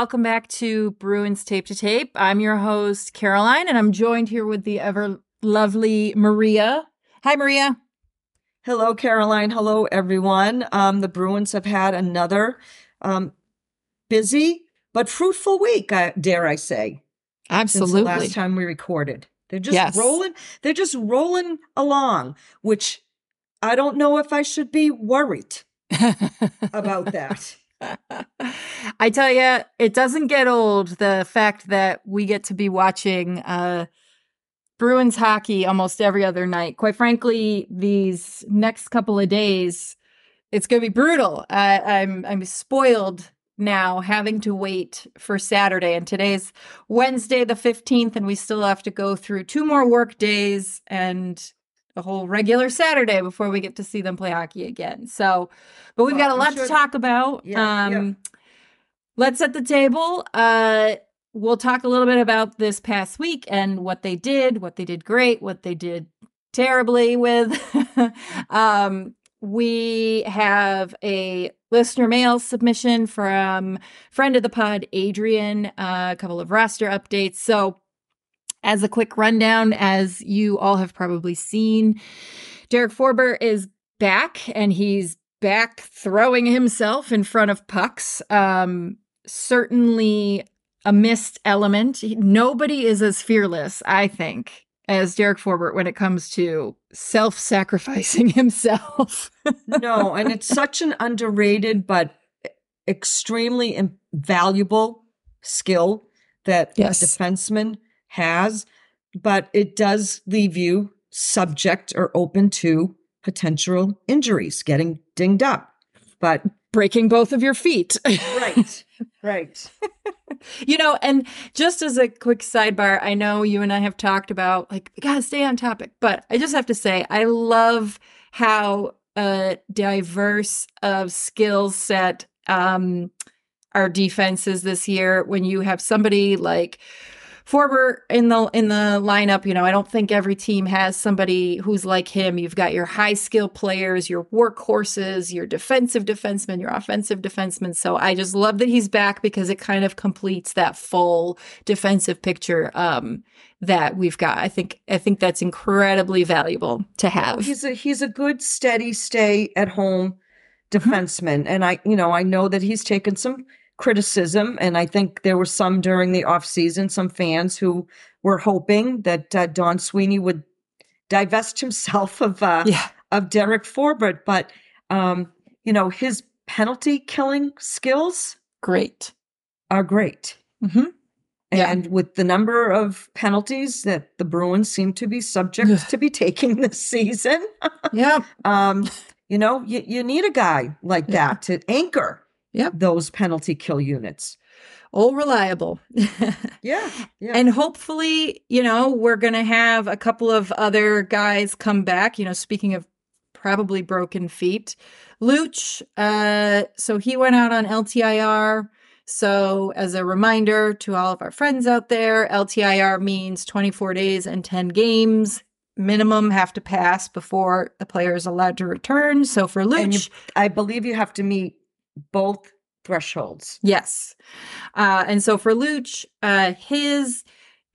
welcome back to Bruins Tape to Tape. I'm your host, Karoline, and I'm joined here with the ever lovely Maria. Hi, Maria. Hello, Karoline. Hello, everyone. Um, the Bruins have had another um, busy but fruitful week, uh, dare I say. Absolutely. Since the last time we recorded. They're just Yes. rolling, they're just rolling along, which I don't know if I should be worried about that. I tell you, it doesn't get old the fact that we get to be watching uh, Bruins hockey almost every other night. Quite frankly, these next couple of days, it's going to be brutal. I, I'm I'm spoiled now having to wait for Saturday, and today's Wednesday the fifteenth, and we still have to go through two more work days and a whole regular Saturday before we get to see them play hockey again. So, but we've Well, got a lot sure- to talk about. Yeah, yeah. um, Let's set the table. Uh, we'll talk a little bit about this past week and what they did, what they did great, what they did terribly with. um, we have a listener mail submission from friend of the pod, Adrian, uh, a couple of roster updates. So, as a quick rundown, as you all have probably seen, Derek Forbort is back and he's back throwing himself in front of pucks. Um, certainly a missed element. Nobody is as fearless, I think, as Derek Forbort when it comes to self sacrificing himself. no, and it's such an underrated but extremely valuable skill that Yes. a defenseman has, but it does leave you subject or open to potential injuries, getting dinged up. But Breaking both of your feet. right, right. you know, and just as a quick sidebar, I know you and I have talked about like we gotta stay on topic, but I just have to say I love how uh diverse of skill set um our defenses this year when you have somebody like Forbort in the in the lineup, you know, I don't think every team has somebody who's like him. You've got your high skill players, your workhorses, your defensive defensemen, your offensive defensemen. So I just love that he's back because it kind of completes that full defensive picture um, that we've got. I think I think that's incredibly valuable to have. He's a he's a good steady stay at home defenseman and I you know I know that he's taken some criticism and I think there were some during the off season some fans who were hoping that uh, Don Sweeney would divest himself of uh, yeah, of Derek Forbort but um you know his penalty killing skills great. are great hmm Yeah. and with the number of penalties that the Bruins seem to be subject to be taking this season Yeah. um, you know, you, you need a guy like Yeah. that to anchor Yep. those penalty kill units. All reliable. Yeah. Yeah. And hopefully, you know, we're going to have a couple of other guys come back. You know, speaking of probably broken feet, Luch, uh, so he went out on LTIR. So, as a reminder to all of our friends out there, LTIR means 24 days and 10 games minimum have to pass before the player is allowed to return. So, for Luch, you- I believe you have to meet both thresholds. Yes. Uh, and so for Luch, uh, his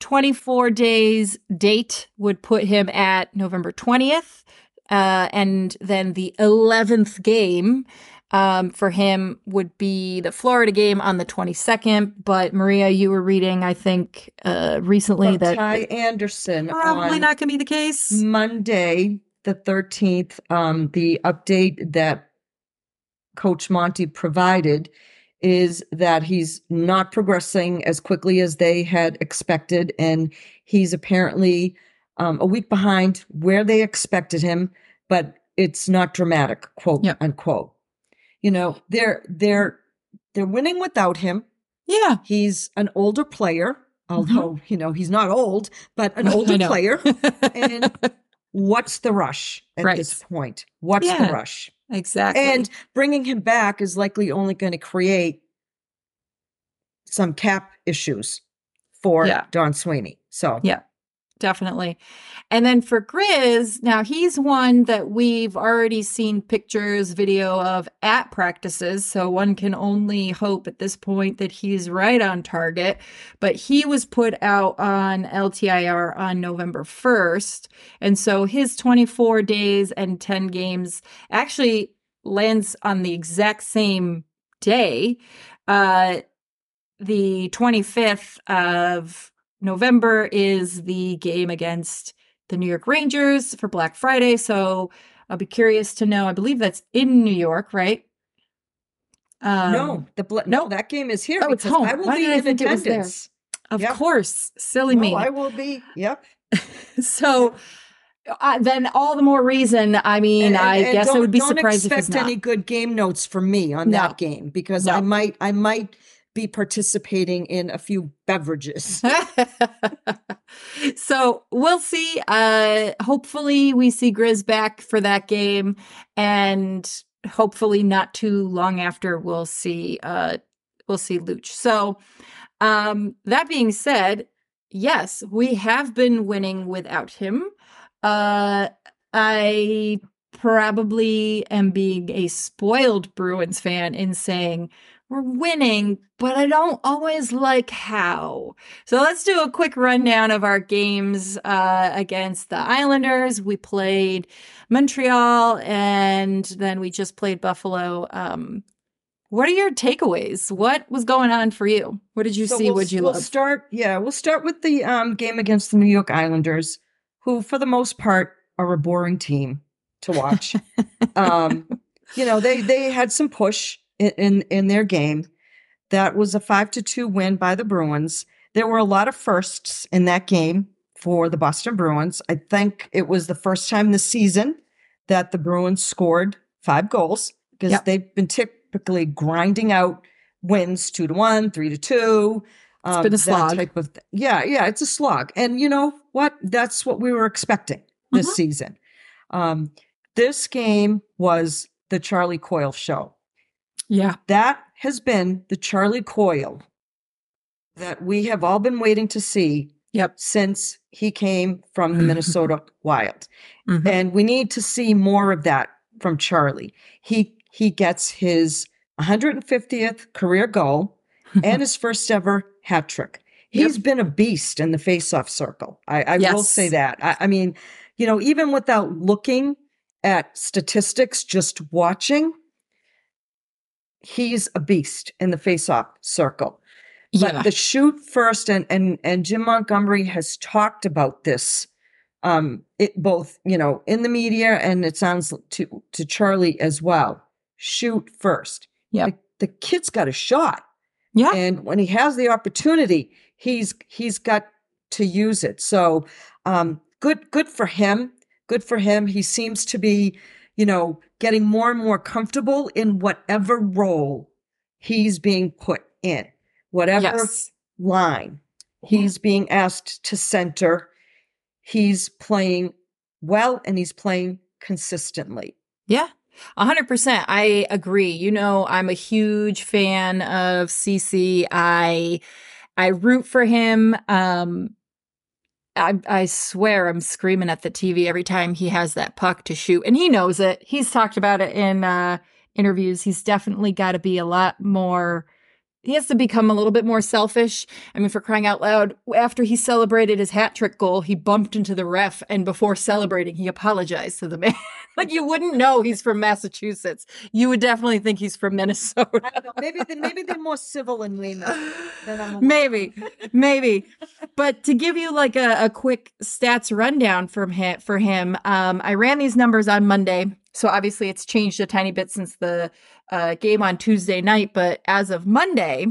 24 days date would put him at November 20th. Uh, and then the 11th game um, for him would be the Florida game on the 22nd. But Maria, you were reading, I think, uh, recently that Ty Anderson probably not going to be the case. Monday, the 13th, um, the update that Coach Monty provided is that he's not progressing as quickly as they had expected. And he's apparently um, a week behind where they expected him, but it's not dramatic, quote Yep. unquote. You know, they're they're they're winning without him. Yeah. He's an older player, although, you know, he's not old, but an Mm-hmm. Older player. And what's the rush at Right. this point? What's Yeah. the rush? exactly. And bringing him back is likely only going to create some cap issues for Yeah. Don Sweeney. So, Yeah. Definitely. And then for Grizz, now he's one that we've already seen pictures, video of at practices. So one can only hope at this point that he's right on target. But he was put out on LTIR on November 1st. And so his 24 days and 10 games actually lands on the exact same day. Uh, the 25th of November is the game against the New York Rangers for Black Friday. So I'll be curious to know. I believe that's in New York, right? Um, no, the bl- no, that game is here. Oh, it's home. I will Why be in think it was there? attendance. Of Yep. course, silly No, me. I will be. Yep. so uh, then, all the more reason. I mean, And- I and- and guess I would be don't surprised if it's not. any good game notes from me on No. that game because No. I might I might be participating in a few beverages. so we'll see. Uh hopefully we see Grizz back for that game and hopefully not too long after we'll see uh we'll see Luch. So um that being said, yes, we have been winning without him. Uh I probably am being a spoiled Bruins fan in saying we're winning, but I don't always like how. So let's do a quick rundown of our games uh, against the Islanders. We played Montreal and then we just played Buffalo. Um, what are your takeaways? What was going on for you? What did you So see? we'll- What you we'll love? start? Yeah, we'll start with the um, game against the New York Islanders, who, for the most part, are a boring team to watch. um, you know, they they had some push in, in in their game. That was a five to two win by the Bruins. There were a lot of firsts in that game for the Boston Bruins. I think it was the first time this season that the Bruins scored five goals because Yep. they've been typically grinding out wins two to one, three to two. um, it's been a slog. type of th- yeah, yeah, it's a slog. And you know what? That's what we were expecting this Mhm. season. Um, this game was the Charlie Coyle show. Yeah. That has been the Charlie Coyle that we have all been waiting to see Yep. since he came from the Minnesota Wild. Mhm. And we need to see more of that from Charlie. He he gets his 150th career goal and his first ever hat trick. He's been a beast in the faceoff circle. I, I will say that. I, I mean, you know, even without looking at statistics, just watching, he's a beast in the face-off circle. But yeah. the shoot first, and and and Jim Montgomery has talked about this, um, it both you know in the media and it sounds to to Charlie as well. Shoot first. Yep. The, the kid's got a shot, yeah. and when he has the opportunity, he's he's got to use it. So, um, good good for him. Good for him. He seems to be, you know, getting more and more comfortable in whatever role he's being put in, whatever yes. line he's being asked to center. He's playing well and he's playing consistently. Yeah. A hundred percent. I agree. You know, I'm a huge fan of CC. I I root for him. Um I I swear I'm screaming at the TV every time he has that puck to shoot. And he knows it. He's talked about it in uh interviews. He's definitely got to be a lot more he has to become a little bit more selfish. I mean, for crying out loud, after he celebrated his hat trick goal, he bumped into the ref, and before celebrating, he apologized to the man. like you wouldn't know he's from Massachusetts. You would definitely think he's from Minnesota. I don't know. Maybe they, maybe they're more civil in than maybe, maybe. But to give you like a, a quick stats rundown from him, for him, um, I ran these numbers on Monday. So obviously it's changed a tiny bit since the uh, game on Tuesday night. But as of Monday,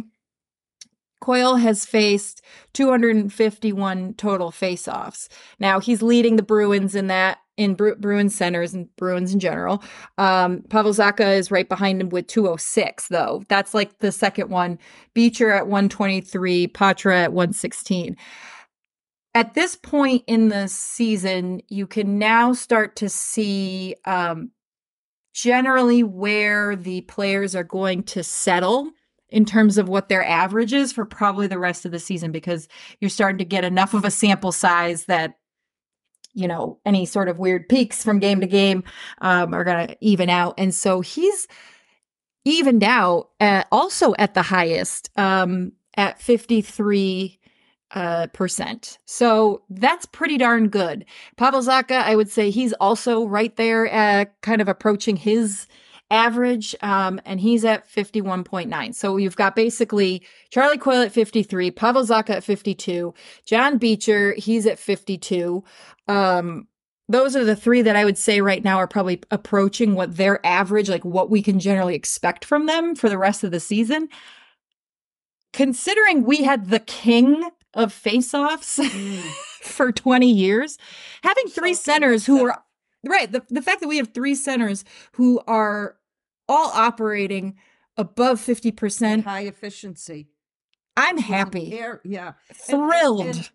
Coyle has faced 251 total face-offs. Now he's leading the Bruins in that in Bru- Bruins centers and Bruins in general. Um, Pavel Zacha is right behind him with 206, though. That's like the second one. Beecher at 123, Patra at 116. At this point in the season, you can now start to see um, generally where the players are going to settle in terms of what their average is for probably the rest of the season because you're starting to get enough of a sample size that you know any sort of weird peaks from game to game um, are going to even out. And so he's evened out at, also at the highest um, at 53 uh, percent. So that's pretty darn good. Pavel Zacha, I would say he's also right there, at kind of approaching his average, um, and he's at 51.9. So you've got basically Charlie Coyle at 53, Pavel Zacha at 52, John Beecher, he's at 52. Um, those are the three that I would say right now are probably approaching what their average, like what we can generally expect from them for the rest of the season. Considering we had the king of face-offs mm. for 20 years, having three so centers who are right, the, the fact that we have three centers who are all operating above 50% high efficiency. I'm happy. yeah. Thrilled. And, and,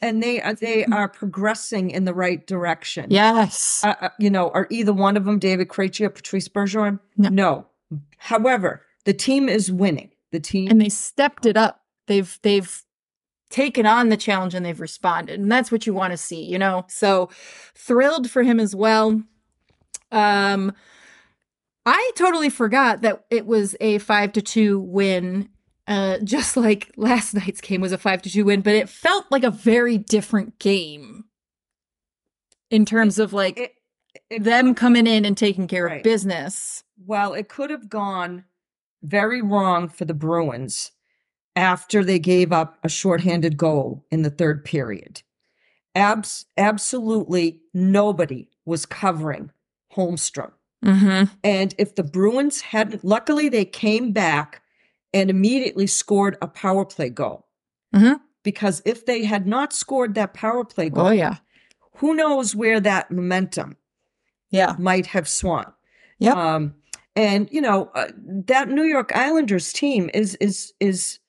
and they are, they are progressing in the right direction. Yes. Uh, uh, you know, are either one of them David Krejci or Patrice Bergeron? No. no. However, the team is winning. The team and they stepped it up. They've they've taken on the challenge and they've responded, and that's what you want to see. You know, so thrilled for him as well. Um, I totally forgot that it was a five to two win uh, just like last night's game was a five to two win, but it felt like a very different game in terms of like it, it them coming in and taking care right. of business. Well, it could have gone very wrong for the Bruins after they gave up a shorthanded goal in the third period. Abs- absolutely nobody was covering Holmstrom. Mm-hmm. And if the Bruins hadn't, luckily they came back and immediately scored a power play goal. Mm-hmm. Because if they had not scored that power play goal, oh yeah, who knows where that momentum, yeah, might have swung. Yeah. Um, and you know uh, that New York Islanders team is is is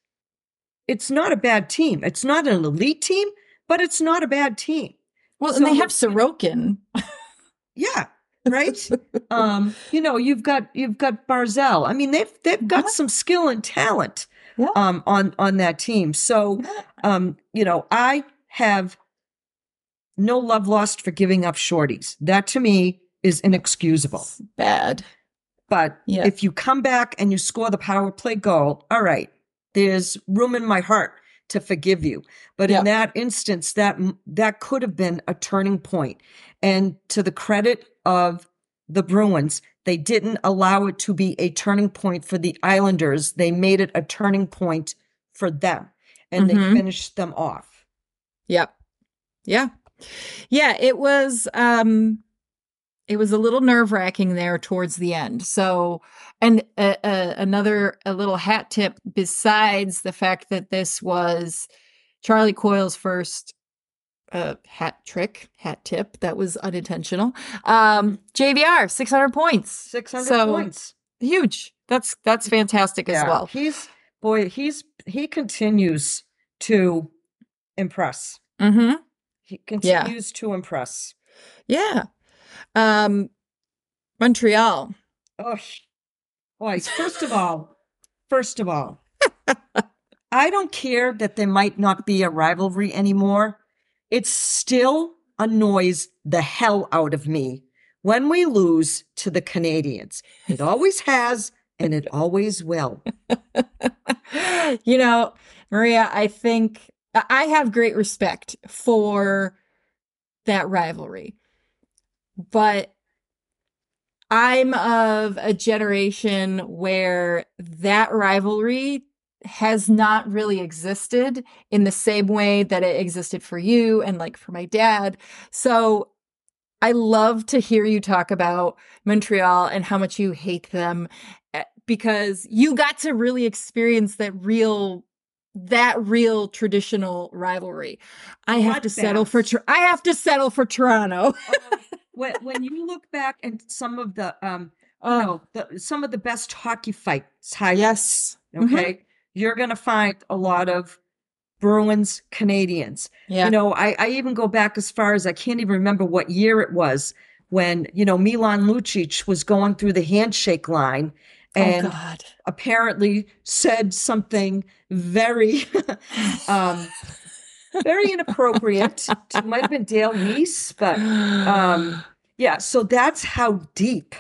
it's not a bad team. It's not an elite team, but it's not a bad team. Well, so, and they have Sorokin. yeah, right? um, you know, you've got you've got Barzal. I mean, they've they've got some skill and talent yeah. um, on on that team. So, um, you know, I have no love lost for giving up shorties. That to me is inexcusable. It's bad. But yeah. if you come back and you score the power play goal, all right, there's room in my heart to forgive you. But in that instance, that that could have been a turning point. And to the credit of the Bruins, they didn't allow it to be a turning point for the Islanders. They made it a turning point for them and mm-hmm. they finished them off. Yep. Yeah. Yeah, it was um it was a little nerve-wracking there towards the end. So, and uh, uh, another a little hat tip besides the fact that this was Charlie Coyle's first a hat trick, hat tip that was unintentional. Um, JVR, 600 points. 600 so, points. Huge. That's that's fantastic yeah, as well. He's boy, he's he continues to impress. Mm-hmm. He continues yeah. to impress. Yeah. Um Montreal. Oh, boy, first of all, first of all, I don't care that there might not be a rivalry anymore it still annoys the hell out of me when we lose to the Canadiens. It always has, and it always will. you know, Maria, I think I have great respect for that rivalry, but I'm of a generation where that rivalry has not really existed in the same way that it existed for you and like for my dad. So I love to hear you talk about Montreal and how much you hate them eh, because you got to really experience that real that real traditional rivalry. I have to settle for I have to settle for Toronto. uh, when when you look back and some of the um oh. you know, the, some of the best hockey fights, yes, okay. Mm-hmm you're going to find a lot of Bruins Canadiens Yeah. You know, I, I even go back as far as I can't even remember what year it was when, you know, Milan Lucic was going through the handshake line and oh God. apparently said something very um very inappropriate. It might have been Dale Weise, but um yeah, so that's how deep,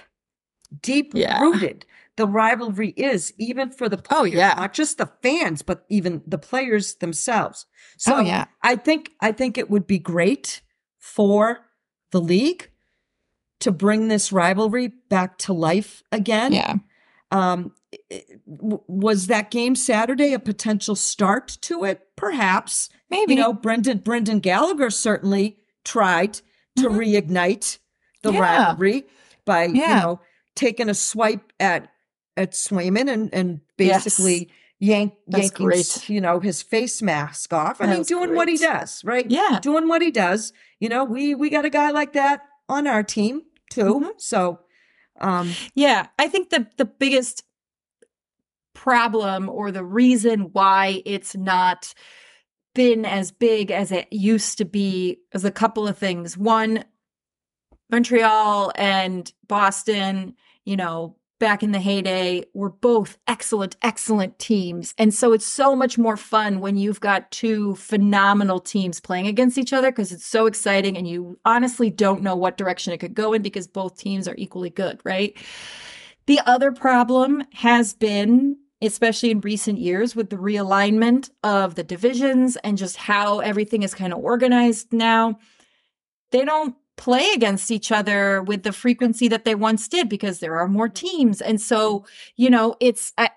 deep Yeah. rooted the rivalry is, even for the players, Oh, yeah. not just the fans, but even the players themselves. So oh yeah. I think I think it would be great for the league to bring this rivalry back to life again. Yeah. Um, i- i- w- was that game Saturday a potential start to it? Perhaps. Maybe. You know, Brendan Brendan Gallagher certainly tried to Mhm. reignite the Yeah. rivalry by you know taking a swipe at at Swayman and and Yes. basically yank That's yanking great. you know his face mask off. I That mean, doing what he does, right? yeah. Doing what he does. You know, we we got a guy like that on our team too. Mhm. So, um, Yeah, I think the the biggest problem or the reason why it's not been as big as it used to be is a couple of things. One, Montreal and Boston, you know, back in the heyday were both excellent excellent teams. And so it's so much more fun when you've got two phenomenal teams playing against each other because it's so exciting and you honestly don't know what direction it could go in because both teams are equally good, right? The other problem has been, especially in recent years, with the realignment of the divisions and just how everything is kind of organized now. They don't play against each other with the frequency that they once did because there are more teams. And so, you know, it's uh,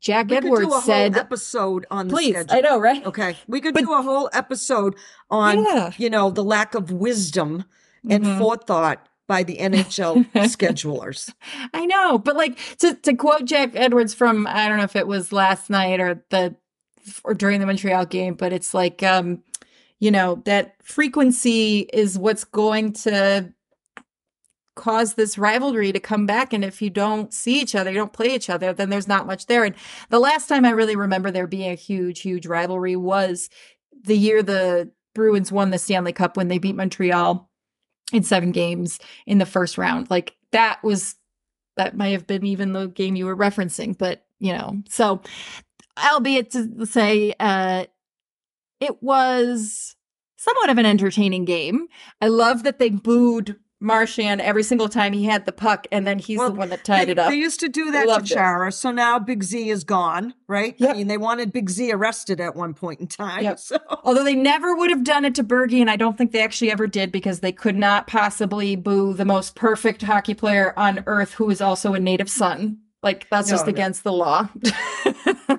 Jack we could do a Edwards whole said, episode on the please, schedule. I know, right? Okay, we could But- do a whole episode on yeah. you know the lack of wisdom and Mhm. forethought by the NHL schedulers. I know, but like to to quote Jack Edwards from I don't know if it was last night or the or during the Montreal game, but it's like um you know that frequency is what's going to cause this rivalry to come back and if you don't see each other you don't play each other then there's not much there. And the last time i really remember there being a huge huge rivalry was the year the bruins won the stanley cup when they beat montreal in seven games in the first round. Like that was that might have been even the game you were referencing but you know. So albeit to say uh it was somewhat of an entertaining game i love that they booed Marchand every single time he had the puck, and then he's Well, the one that tied they, it up. They used to do that Loved to it. Chara, so now Big Z is gone, right? Yep. I mean, they wanted Big Z arrested at one point in time. Yep. So Although they never would have done it to Bergie, and I don't think they actually ever did because they could not possibly boo the most perfect hockey player on earth who is also a native son. Like that's No, just no. against the law.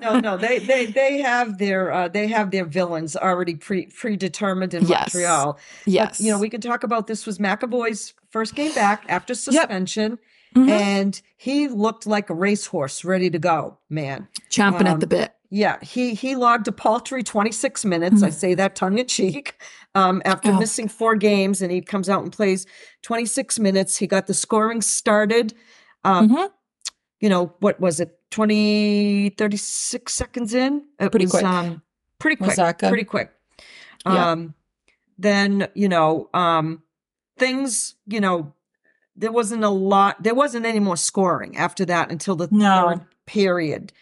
no, no, they they they have their uh, they have their villains already pre predetermined in Yes. Montreal. yes. But, you know, we can talk about this was McAvoy's first game back after suspension, Mhm. and he looked like a racehorse ready to go, man. chomping um, at the bit. Yeah, he he logged a paltry 26 minutes. I say that tongue in cheek. Um, after Oh. missing four games, and he comes out and plays 26 minutes. He got the scoring started. Um, Mhm. You know what was it? 20, 36 seconds in. It Pretty was, quick. Um, pretty quick. Osaka. Pretty quick. Yeah. Um, then you know um, things. You know there wasn't a lot. There wasn't any more scoring after that until the No. third period.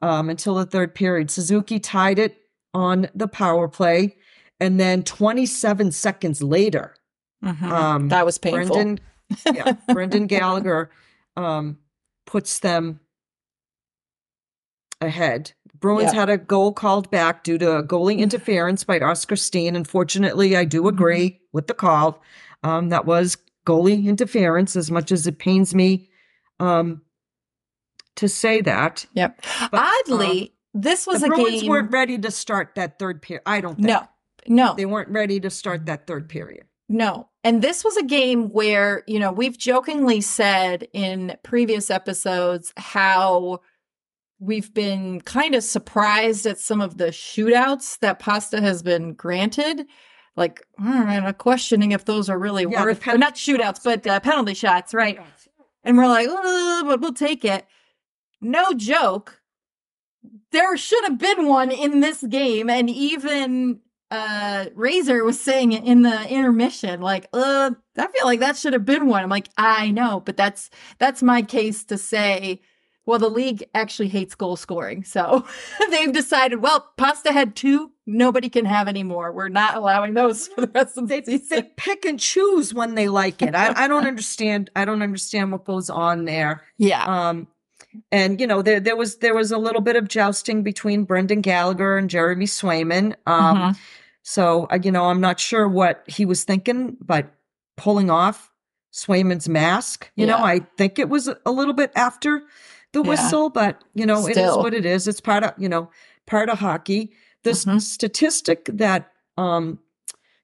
Um, until the third period, Suzuki tied it on the power play, and then 27 seconds later, Mhm. um, that was painful. Brendan, yeah, Brendan Gallagher um, puts them ahead. Bruins Yeah. had a goal called back due to goalie interference by Oscar Steen. Unfortunately, I do agree with the call. Um, that was goalie interference, as much as it pains me um, to say that. Yep. But, Oddly, this was the a Bruins game. weren't ready to start that third period. I don't think. no, no, They weren't ready to start that third period. No. And this was a game where, you know, we've jokingly said in previous episodes how we've been kind of surprised at some of the shootouts that Pasta has been granted. Like, I'm questioning if those are really Yeah, worth, or penalty not shootouts, but uh, penalty shots, right? And we're like, oh, but we'll take it. No joke. There should have been one in this game. And even uh Razor was saying in the intermission, like, uh, I feel like that should have been one. I'm like, I know, but that's that's my case to say Well, the league actually hates goal scoring. So they've decided, well, Pasta had two. Nobody can have any more. We're not allowing those for the rest of the They, season. they pick and choose when they like it. I, I don't understand. I don't understand what goes on there. Yeah. Um, and you know, there there was there was a little bit of jousting between Brendan Gallagher and Jeremy Swayman. Um, Mhm. So uh, you know, I'm not sure what he was thinking, but pulling off Swayman's mask, you know, I think it was a little bit after the Yeah. whistle, but you know, it is what it is. It's part of you know part of hockey. The Mhm. statistic that um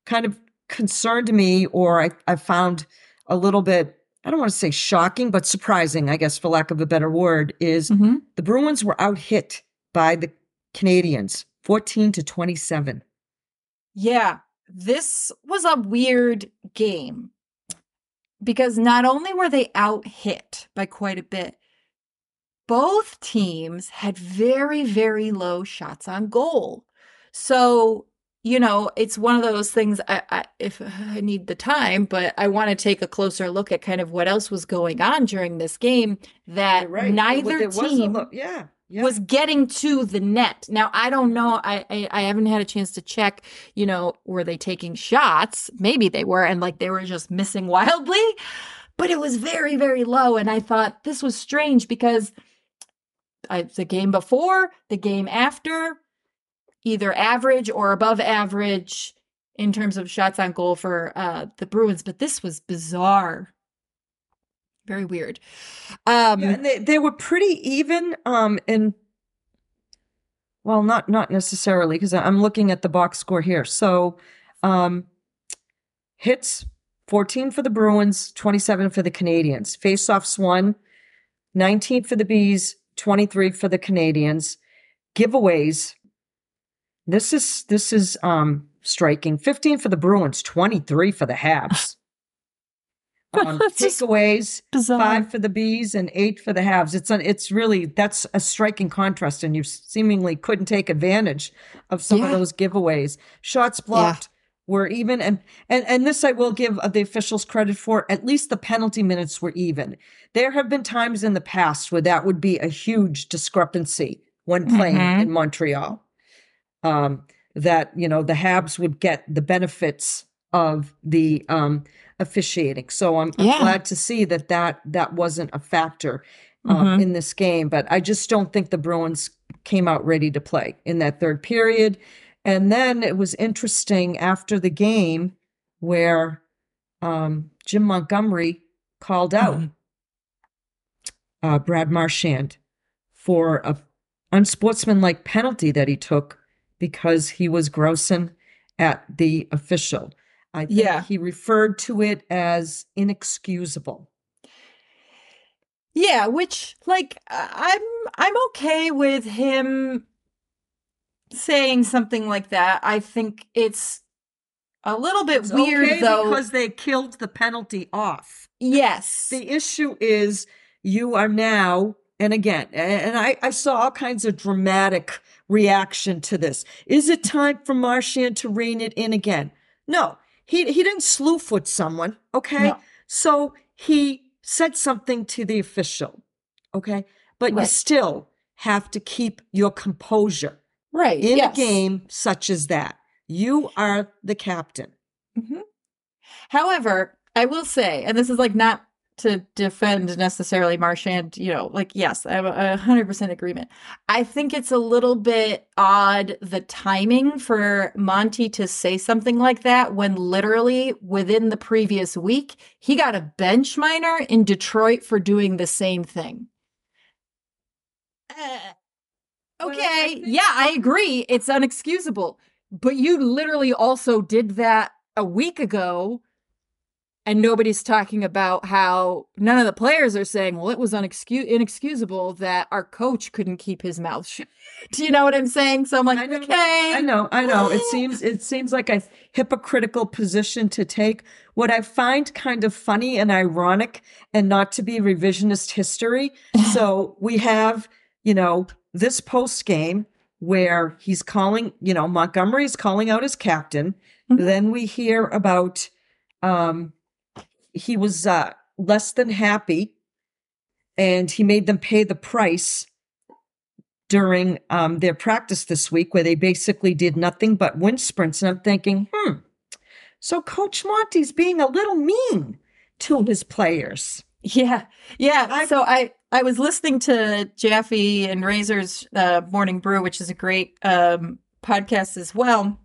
kind of concerned me, or I, I found a little bit. I don't want to say shocking, but surprising, I guess, for lack of a better word, is Mhm. the Bruins were out hit by the Canadiens 14 to 27. Yeah, this was a weird game because not only were they out hit by quite a bit, both teams had very, very low shots on goal. So, you know, it's one of those things. I, I, if I need the time, but I want to take a closer look at kind of what else was going on during this game. That neither team yeah, yeah. was getting to the net. Now I don't know. I, I I haven't had a chance to check. You know, were they taking shots? Maybe they were, and like they were just missing wildly. But it was very very low, and I thought this was strange because I, the game before, the game after, either average or above average in terms of shots on goal for uh, the Bruins. But this was bizarre. Very weird. Um, Yeah, and they, they were pretty even um in well not not necessarily because i'm looking at the box score here. So um hits 14 for the bruins 27 for the canadiens. Faceoffs won 19 for the bees 23 for the canadiens. Giveaways. This is this is um striking. 15 for the bruins 23 for the habs um, takeaways five for the bees and eight for the habs. It's an, it's really that's a striking contrast, and you seemingly couldn't take advantage of some of those giveaways. Shots blocked were even, and and and this I will give uh, the officials credit for. At least the penalty minutes were even. There have been times in the past where that would be a huge discrepancy when playing Mhm. in Montreal. Um, that you know the Habs would get the benefits of the um, officiating. So I'm, I'm Yeah. glad to see that that that wasn't a factor um, Mhm. in this game. But I just don't think the Bruins came out ready to play in that third period. And then it was interesting after the game where um, Jim Montgomery called out Mhm. uh, Brad Marchand for a unsportsmanlike penalty that he took because he was grousing at the official. I think Yeah. he referred to it as inexcusable. Yeah, which like I'm I'm okay with him saying something like that. I think it's a little bit It's weird okay though. because they killed the penalty off. yes. The issue is you are now, and again, and I, I saw all kinds of dramatic reaction to this. Is it time for Marchand to rein it in again? No, he he didn't slew foot someone. Okay, No. so he said something to the official. Okay, but you still have to keep your composure right. in yes. a game such as that. You are the captain. Mhm. However, I will say, and this is like not to defend necessarily Marchand, you know, like, yes, I'm a hundred percent agreement. I think it's a little bit odd the timing for Monty to say something like that when literally within the previous week, he got a bench minor in Detroit for doing the same thing. Uh, okay, yeah, I agree. It's unexcusable. But you literally also did that a week ago, and nobody's talking about how none of the players are saying, well, it was unexcus- inexcusable that our coach couldn't keep his mouth shut. Do you know what I'm saying? So I'm like, I know, okay. I know, I know. It seems it seems like a hypocritical position to take. What I find kind of funny and ironic, and not to be revisionist history. so we have, you know, this post game where he's calling, you know, Montgomery's calling out his captain. Mhm. Then we hear about um he was uh less than happy and he made them pay the price during um, their practice this week, where they basically did nothing but wind sprints. And I'm thinking, hmm, so Coach Monty's being a little mean to his players. Yeah, yeah. I, so I I was listening to Jaffe and Razor's uh, Morning Brew, which is a great um, podcast as well.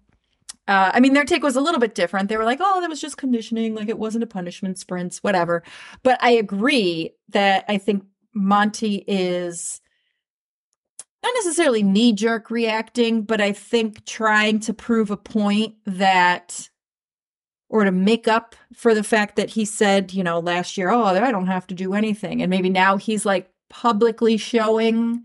Uh, I mean, their take was a little bit different. They were like, "Oh, that was just conditioning; like it wasn't a punishment sprints, whatever." But I agree that I think Monty is not necessarily knee jerk reacting, but I think trying to prove a point that or to make up for the fact that he said, you know, last year, oh, I don't have to do anything. And maybe now he's like publicly showing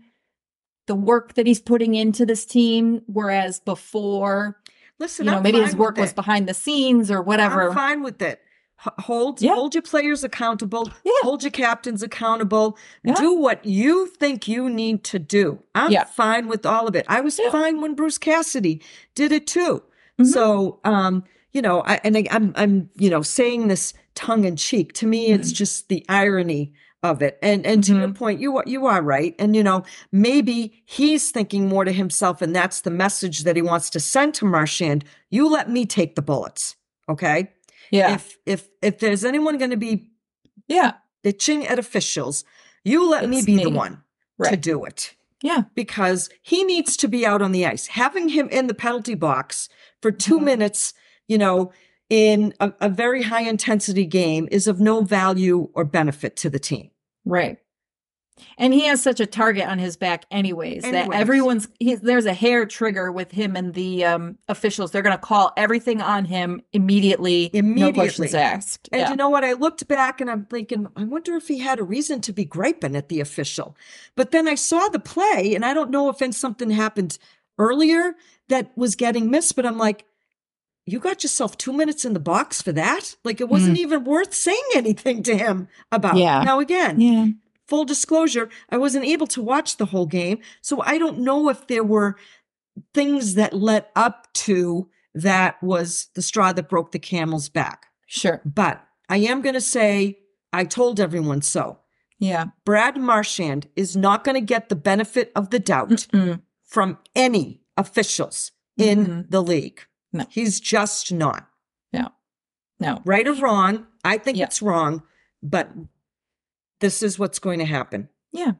the work that he's putting into this team. Whereas before, listen, you know, I'm maybe his work was behind the scenes or whatever. I'm fine with it. Hold Yeah. hold your players accountable. Yeah. Hold your captains accountable. Yeah. Do what you think you need to do. I'm fine with all of it. I was fine when Bruce Cassidy did it too. Mhm. So, um, you know, I, and I, I'm, I'm, you know, saying this tongue in cheek. To me, it's just the irony of it. And and to your point, you are you are right. And you know, maybe he's thinking more to himself, and that's the message that he wants to send to Marchand. You let me take the bullets, okay? yeah. If if if there's anyone going to be yeah. bitching at officials, you let me It's be the me. one to do it Yeah. because he needs to be out on the ice. Having him in the penalty box for 2 Mhm. minutes, you know, in a, a very high intensity game is of no value or benefit to the team. Right. And he has such a target on his back, anyways, that everyone's he's there's a hair trigger with him and the um, officials. They're going to call everything on him immediately, no Immediately. questions asked. And yeah. you know what? I looked back and I'm thinking, I wonder if he had a reason to be griping at the official. But then I saw the play, and I don't know if something happened earlier that was getting missed, but I'm like, you got yourself two minutes in the box for that? Like it wasn't even worth saying anything to him about. Yeah. Now, again, yeah. full disclosure, I wasn't able to watch the whole game. So I don't know if there were things that led up to that was the straw that broke the camel's back. Sure. But I am going to say, I told everyone so. Yeah. Brad Marchand is not going to get the benefit of the doubt Mm-mm. from any officials in Mhm. the league. No. He's just not. No. No. Right or wrong, I think Yeah. it's wrong, but this is what's going to happen. Yeah.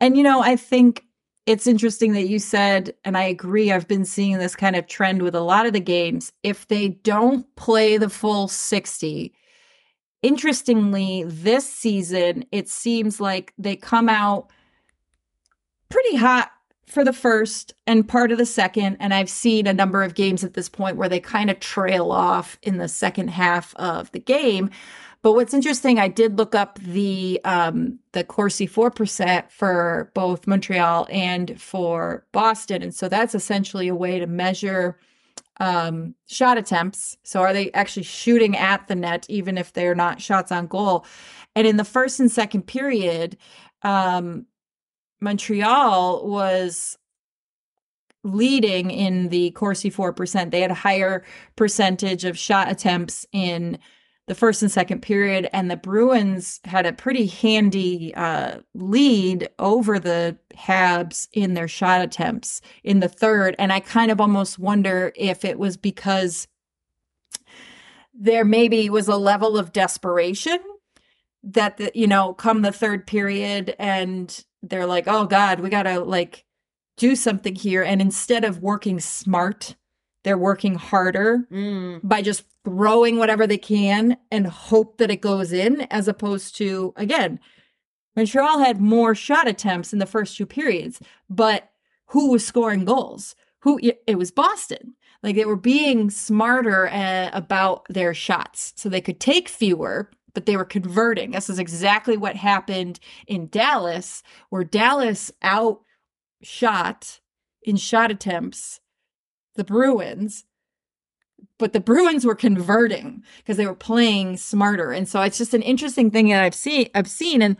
And, you know, I think it's interesting that you said, and I agree, I've been seeing this kind of trend with a lot of the games. If they don't play the full 60, interestingly, this season, it seems like they come out pretty hot for the first and part of the second. And I've seen a number of games at this point where they kind of trail off in the second half of the game. But what's interesting, I did look up the um, the Corsi for percent for both Montreal and for Boston, and so that's essentially a way to measure um, shot attempts. So are they actually shooting at the net, even if they're not shots on goal? And in the first and second period, um, Montreal was leading in the Corsi 4%. They had a higher percentage of shot attempts in the first and second period, and the Bruins had a pretty handy uh, lead over the Habs in their shot attempts in the third. And I kind of almost wonder if it was because there maybe was a level of desperation that the, you know come the third period and they're like oh god we gotta like do something here. And instead of working smart they're working harder Mm. by just throwing whatever they can and hope that it goes in as opposed to again montreal had more shot attempts in the first two periods but who was scoring goals? Who it was boston. Like they were being smarter uh, about their shots so they could take fewer but they were converting this is exactly what happened in dallas where dallas outshot in shot attempts the bruins but the Bruins were converting because they were playing smarter. And so it's just an interesting thing that I've seen I've seen and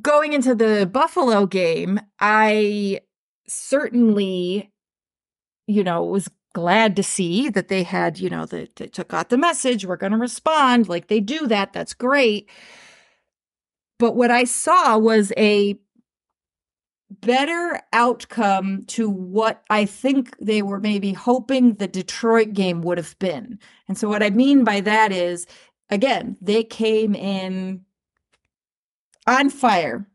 going into the Buffalo game, I certainly you know was glad to see that they had, you know, that they took out the message, we're going to respond like they do that. That's great. but what I saw was a better outcome to what I think they were maybe hoping the Detroit game would have been. And so, what I mean by that is, again, they came in on fire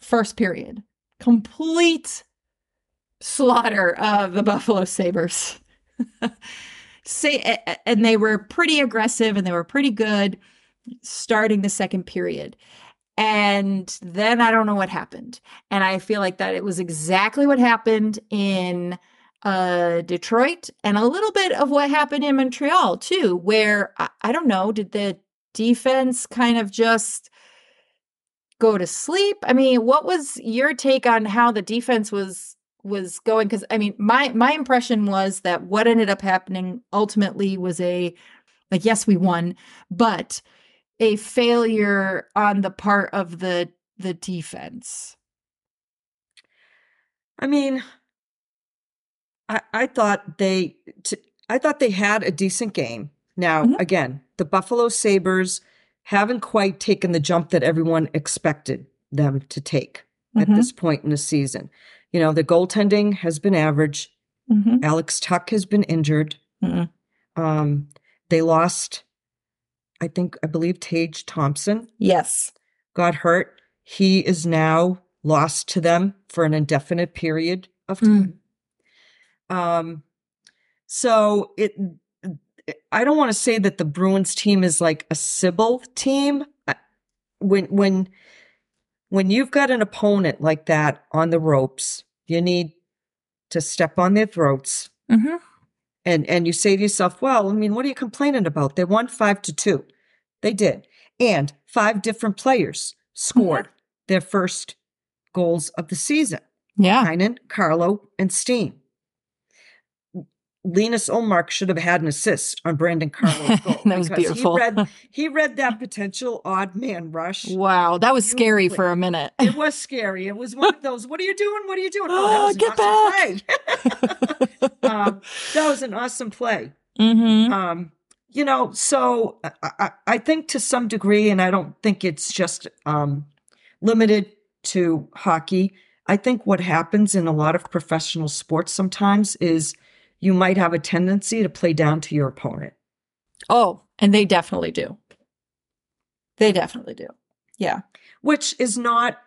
first period, complete slaughter of the Buffalo Sabres. Say, and they were pretty aggressive and they were pretty good starting the second period. And then I don't know what happened. And I feel like that it was exactly what happened in uh, Detroit and a little bit of what happened in Montreal too, where I, I don't know, did the defense kind of just go to sleep? I mean, what was your take on how the defense was was going because i mean my my impression was that what ended up happening ultimately was a like yes we won but a failure on the part of the the defense. I mean, I I thought they t- I thought they had a decent game. Now, mm-hmm. again, the Buffalo Sabres haven't quite taken the jump that everyone expected them to take mm-hmm. at this point in the season. You know, the goaltending has been average. Mm-hmm. Alex Tuch has been injured. Mm-hmm. Um, they lost I think, I believe Tage Thompson. Yes. Got hurt. He is now lost to them for an indefinite period of hmm. time. Mm. Um, so it, I don't want to say that the Bruins team is like a Sybil team. When, when, when you've got an opponent like that on the ropes, you need to step on their throats. Mm-hmm and and you say to yourself, well, I mean, what are you complaining about? They won five to two. They did. And five different players scored mm-hmm. their first goals of the season. Yeah. Heinen, Carlo, and Steen. Linus Ullmark should have had an assist on Brandon Carlo's goal. that was beautiful. He read, he read that potential odd man rush. Wow, that was scary for a minute. It was scary. It was one of those, what are you doing? What are you doing? Oh, oh get awesome back. um, that was an awesome play. Mm-hmm. Um, you know, so I, I, think to some degree, and I don't think it's just um, limited to hockey. I think what happens in a lot of professional sports sometimes is – you might have a tendency to play down to your opponent. Oh, and they definitely do. They definitely do. Yeah. Which is not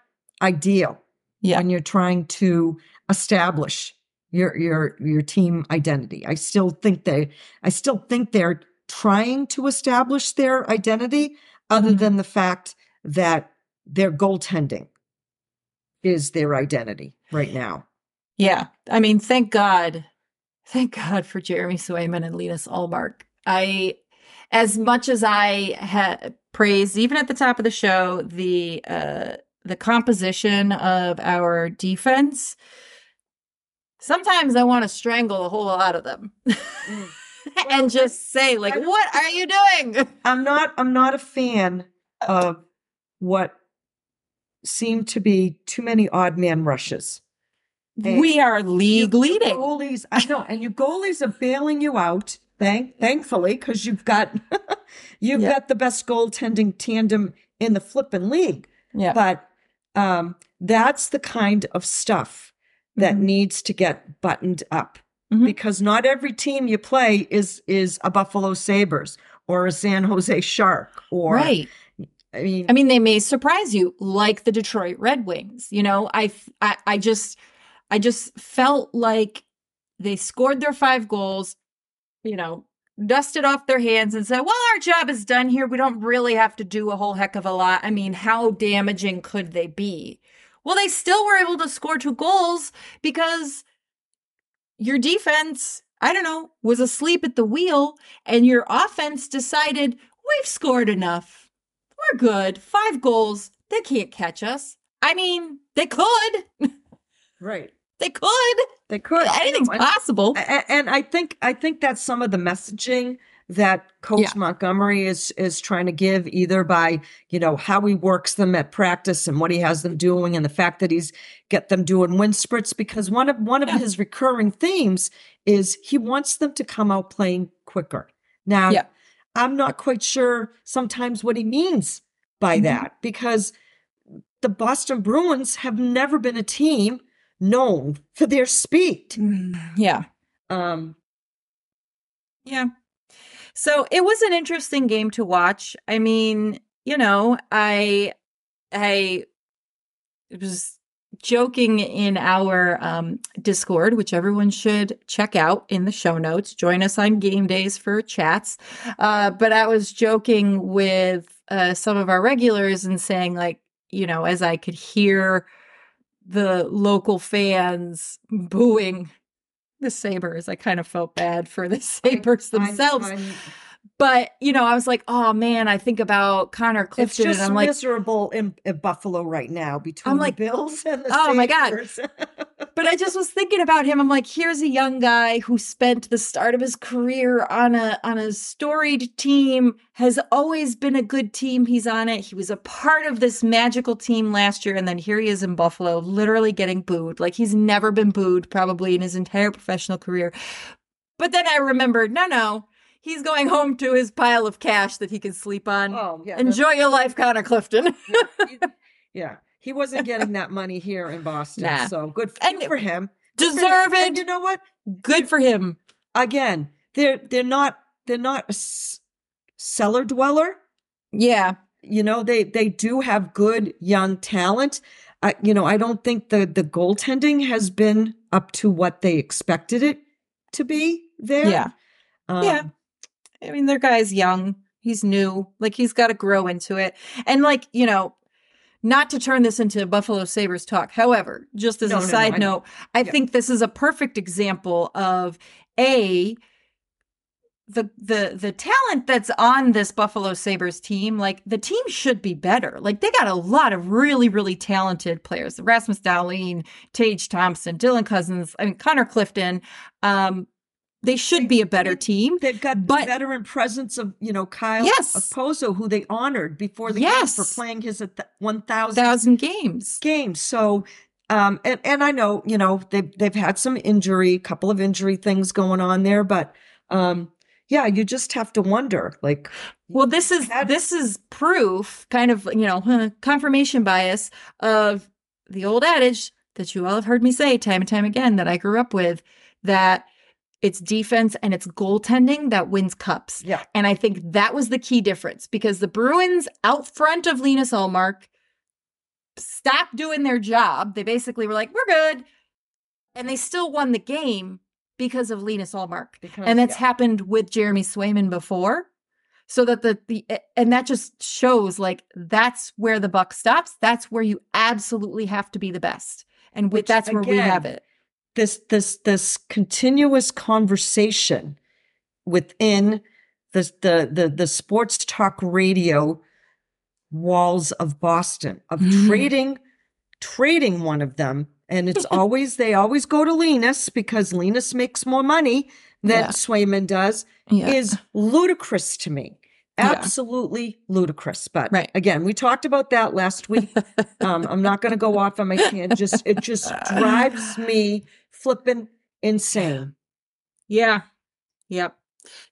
ideal yeah. when you're trying to establish your your your team identity. I still think they I still think they're trying to establish their identity other mm-hmm. than the fact that their goaltending is their identity right now. Yeah. I mean, thank God Thank God for Jeremy Swayman and Linus Ullmark. I, as much as I had praised, even at the top of the show, the uh, the composition of our defense. Sometimes I want to strangle a whole lot of them. Mm. and just say like what are you doing i'm not i'm not a fan of what seem to be too many odd man rushes we are league leading. Goalies, I know, and your goalies are bailing you out. Thank, thankfully, because you've got you've yeah. got the best goaltending tandem in the flipping league. Yeah. But um, that's the kind of stuff that mm-hmm. needs to get buttoned up mm-hmm. because not every team you play is is a Buffalo Sabres or a San Jose Shark or right. I mean, I mean, they may surprise you, like the Detroit Red Wings. You know, I, I, I just I just felt like they scored their five goals, you know, dusted off their hands and said, well, our job is done here. We don't really have to do a whole heck of a lot. I mean, how damaging could they be? Well, they still were able to score two goals because your defense, I don't know, was asleep at the wheel and your offense decided, we've scored enough. We're good. Five goals. They can't catch us. I mean, they could. Right. They could. They could. Anything's possible. And, I think I think that's some of the messaging that Coach yeah. Montgomery is is trying to give, either by you know how he works them at practice and what he has them doing, and the fact that he's get them doing wind spurts. Because one of one of yeah. his recurring themes is he wants them to come out playing quicker. Now, yeah. I'm not quite sure sometimes what he means by mm-hmm. that because the Boston Bruins have never been a team known for their speed. Yeah. Um, Yeah. So it was an interesting game to watch. I mean, you know, I I was joking in our um, Discord, which everyone should check out in the show notes. Join us on game days for chats. Uh, but I was joking with uh, some of our regulars and saying, like, you know, as I could hear the local fans booing the Sabres, I kind of felt bad for the Sabres I'm- themselves. I'm- but, you know, I was like, oh man, I think about Connor it's Clifton just and I'm like, miserable in, in Buffalo right now between I'm the like, Bills and the oh my God. But I just was thinking about him. I'm like, here's a young guy who spent the start of his career on a on a storied team, has always been a good team. He's on it. He was a part of this magical team last year, and then here he is in Buffalo, literally getting booed. Like he's never been booed probably in his entire professional career. But then I remembered, no, no, he's going home to his pile of cash that he can sleep on. oh yeah, Enjoy your life, Connor Clifton. he- yeah, he wasn't getting that money here in Boston, Nah. so good for, And for him. Deserve And it. you know what? Good for him. Again, they're they're not they're not a s- cellar dweller. Yeah. You know, they they do have good young talent. You know, I don't think the the goaltending has been up to what they expected it to be there. Yeah. Um, Yeah. I mean, their guy's young. He's new. Like he's got to grow into it. And like, you know, not to turn this into Buffalo Sabres talk. However, just as No, a no, no, side I note, I Yeah. think this is a perfect example of a the the the talent that's on this Buffalo Sabres team, like the team should be better. Like they got a lot of really, really talented players. Rasmus Dahlin, Tage Thompson, Dylan Cozens, I mean Connor Clifton. Um, they should be a better team. They've got But- veteran presence of, you know, Kyle Yes. Okposo, who they honored before the game for playing his 1,000 thousand games. games. So, um, and, and I know, you know, they've, they've had some injury, a couple of injury things going on there, but, um, yeah, you just have to wonder, like, Well, this is Had- this is proof, kind of, you know, confirmation bias of the old adage that you all have heard me say time and time again that I grew up with that it's defense and it's goaltending that wins cups. yeah, And I think that was the key difference because the Bruins out front of Linus Ullmark stopped doing their job. They basically were like, "We're good," and they still won the game because of Linus Ullmark because, and that's yeah. happened with Jeremy Swayman before. So that the the and that just shows like that's where the buck stops. That's where you absolutely have to be the best, and with Which, that's where we have it. This this this continuous conversation within the the the, the sports talk radio walls of Boston of Mhm. trading trading one of them and it's always they always go to Linus because Linus makes more money than Yeah. Swayman does Yeah, is ludicrous to me. Yeah. Absolutely ludicrous. But Right. again, we talked about that last week. Um, I'm not going to go off on my tangent. Just it just drives me flipping insane. yeah, yep.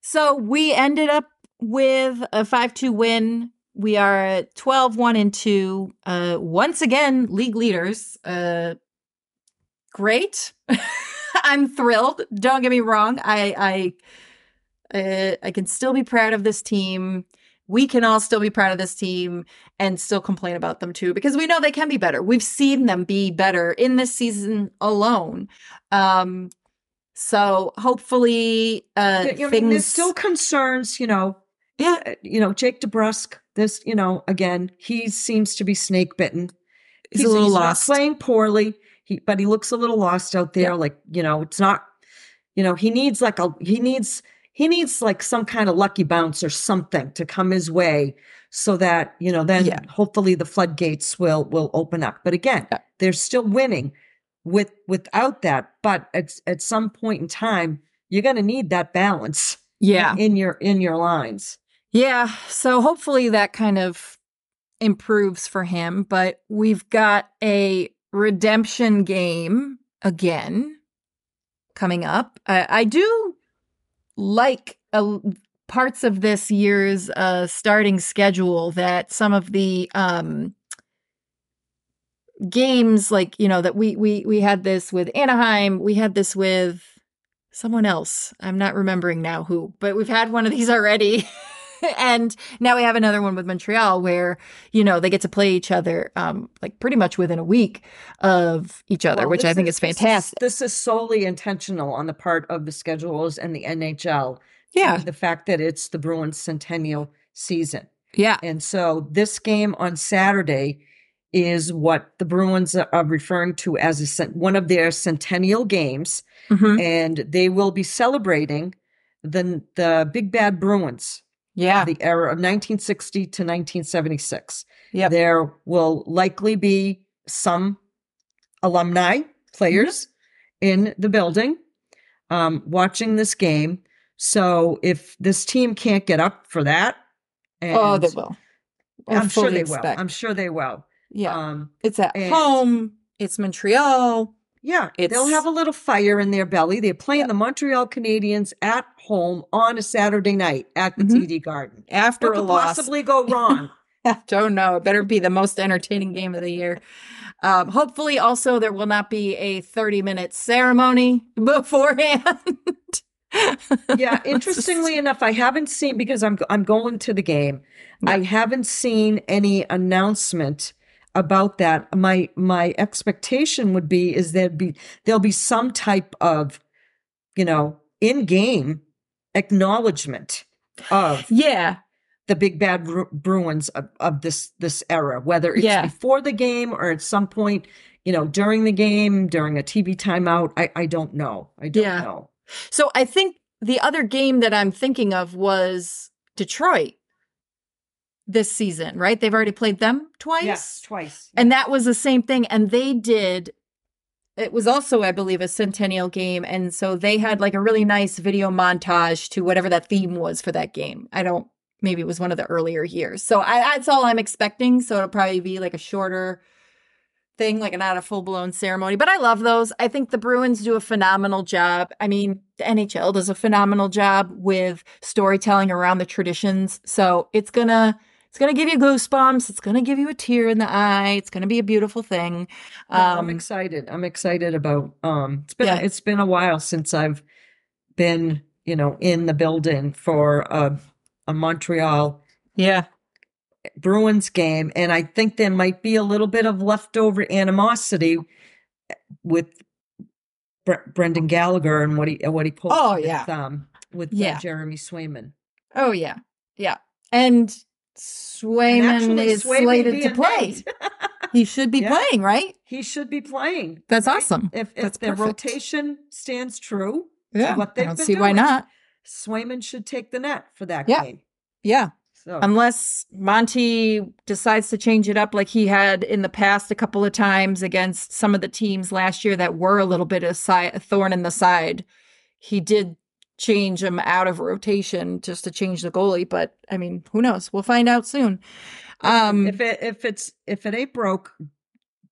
So we ended up with a five-two win. We are at 12 1 and 2. Uh, once again, league leaders. Uh, great. I'm thrilled. Don't get me wrong. I I uh, I can still be proud of this team. We can all still be proud of this team and still complain about them too because we know they can be better. We've seen them be better in this season alone. Um so hopefully uh You know, things there's still concerns, you know. yeah uh, You know, Jake DeBrusk. This, you know, again, he seems to be snake bitten. he's, a little not lost. playing poorly. He, but he looks a little lost out there. Yeah. Like you know, it's not. You know, he needs like a he needs he needs like some kind of lucky bounce or something to come his way, so that you know then Yeah. hopefully the floodgates will will open up. But again, Yeah. they're still winning with without that. But at at some point in time, you're going to need that balance Yeah. in your in your lines. Yeah. So hopefully that kind of improves for him. But we've got a redemption game again coming up. I, I do like uh, parts of this year's uh, starting schedule that some of the um, games like you know that we we we had this with Anaheim, we had this with someone else. I'm not remembering now who, but we've had one of these already. and now we have another one with Montreal where, you know, they get to play each other um like pretty much within a week of each other, Well, which I think is, this fantastic. This is solely intentional on the part of the schedulers and the NHL. yeah. The fact that it's the Bruins centennial season. Yeah. And so this game on Saturday is what the Bruins are referring to as a, one of their centennial games. Mhm. And they will be celebrating the, the Big Bad Bruins, Yeah. the era of 1960 to 1976. Yeah. There will likely be some alumni players Mm-hmm. in the building um, watching this game. So if this team can't get up for that, and oh, they will. I I'm sure they expect. will. I'm sure they will. yeah. Um, it's at and- home. It's Montreal. Yeah, they'll have a little fire in their belly. They're playing the Montreal Canadiens at home on a Saturday night at the Mhm. TD Garden. After What a could loss. possibly go wrong? Don't know. It better be the most entertaining game of the year. Um, hopefully, also, there will not be a 30 minute ceremony beforehand. yeah interestingly enough i haven't seen because i'm i'm going to the game i haven't seen any announcement about that my my expectation would be is there'd be there'll be some type of you know in game acknowledgement of yeah. the big bad Bru- bruins of, of this this era whether it's Yeah. before the game or at some point you know during the game during a tv timeout i i don't know i don't Yeah. know So I think the other game that I'm thinking of was Detroit this season, right? They've already played them twice. yes twice And that was the same thing. And they did, it was also, I believe, a centennial game. And so they had like a really nice video montage to whatever that theme was for that game. I don't, maybe it was one of the earlier years. So I, that's all I'm expecting. So it'll probably be like a shorter thing, like not a full blown ceremony. But I love those. I think the Bruins do a phenomenal job. I mean, the NHL does a phenomenal job with storytelling around the traditions. So it's gonna it's gonna give you goosebumps. It's gonna give you a tear in the eye. It's gonna be a beautiful thing. No, I'm Um, excited. I'm excited about um it's been Yeah. it's been a while since I've been, you know, in the building for a a Montreal yeah, Bruins game and I think there might be a little bit of leftover animosity with Bre- Brendan Gallagher and what he what he pulled Oh, with, yeah. um with uh, Yeah. Jeremy Swayman. oh yeah, yeah. And Swayman is Swayman slated to play. He should be Yeah. playing, right? he should be playing. That's right? awesome. If if That's the perfect. rotation stands true, Yeah, what they've don't been see why not. Swayman should take the net for that Yeah. game. Yeah, So unless Monty decides to change it up like he had in the past a couple of times against some of the teams last year that were a little bit of a thorn in the side. He did change him out of rotation just to change the goalie, but I mean, who knows? We'll find out soon. Um, if it if it's if it ain't broke,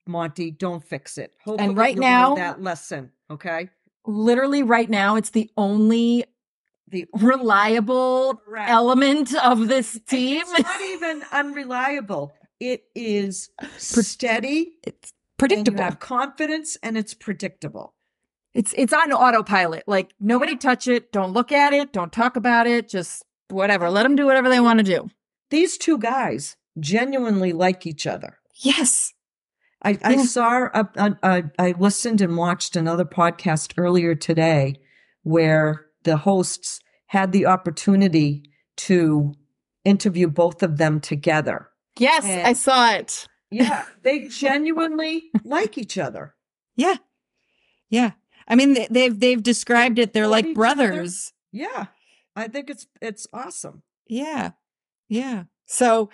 Monty, don't fix it. Hopefully right now- that lesson. Okay. literally right now, it's the only The reliable Correct. element of this team. It's not even unreliable. It is steady. It's And you predictable. have confidence, and it's predictable. It's it's on autopilot. Like nobody touch it. Don't look at it. Don't talk about it. Just whatever. Let them do whatever they want to do. These two guys genuinely like each other. Yes. I, I Yeah. saw, a, a, a, I listened and watched another podcast earlier today where the hosts had the opportunity to interview both of them together. Yes, And- I saw it. Yeah, they genuinely like each other. Yeah. Yeah. I mean, they, they've they've described it. They're like each other. brothers. Yeah, I think it's it's awesome. Yeah. Yeah. So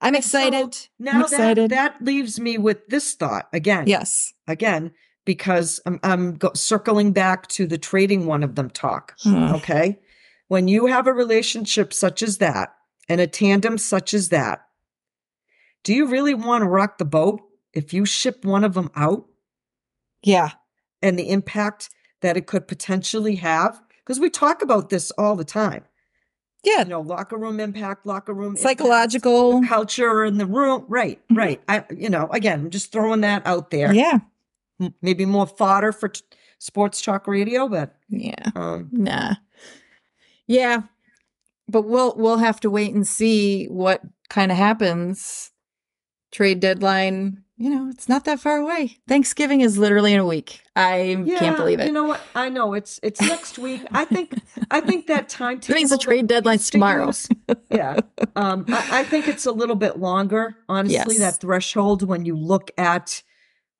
I'm excited. So I'm now that, that leaves me with this thought again. yes. again because I'm, I'm go- circling back to the trading one of them talk. Hmm. Okay. When you have a relationship such as that and a tandem such as that, do you really want to rock the boat if you ship one of them out Yeah. And the impact that it could potentially have? Because we talk about this all the time. Yeah. you know, locker room impact, locker room impact, Psychological. culture in the room. Right, Mhm. right. I, you know, again, I'm just throwing that out there. Yeah. Maybe more fodder for t- sports talk radio, but Yeah. um, Nah. Yeah. But we'll we'll have to wait and see what kind of happens. Trade deadline, you know, it's not that far away. Thanksgiving is literally in a week. I yeah, can't believe it. You know what? I know it's it's next week. I think I think that time It means the trade deadline's to tomorrow. yeah. Um, I, I think it's a little bit longer, honestly, Yes. that threshold when you look at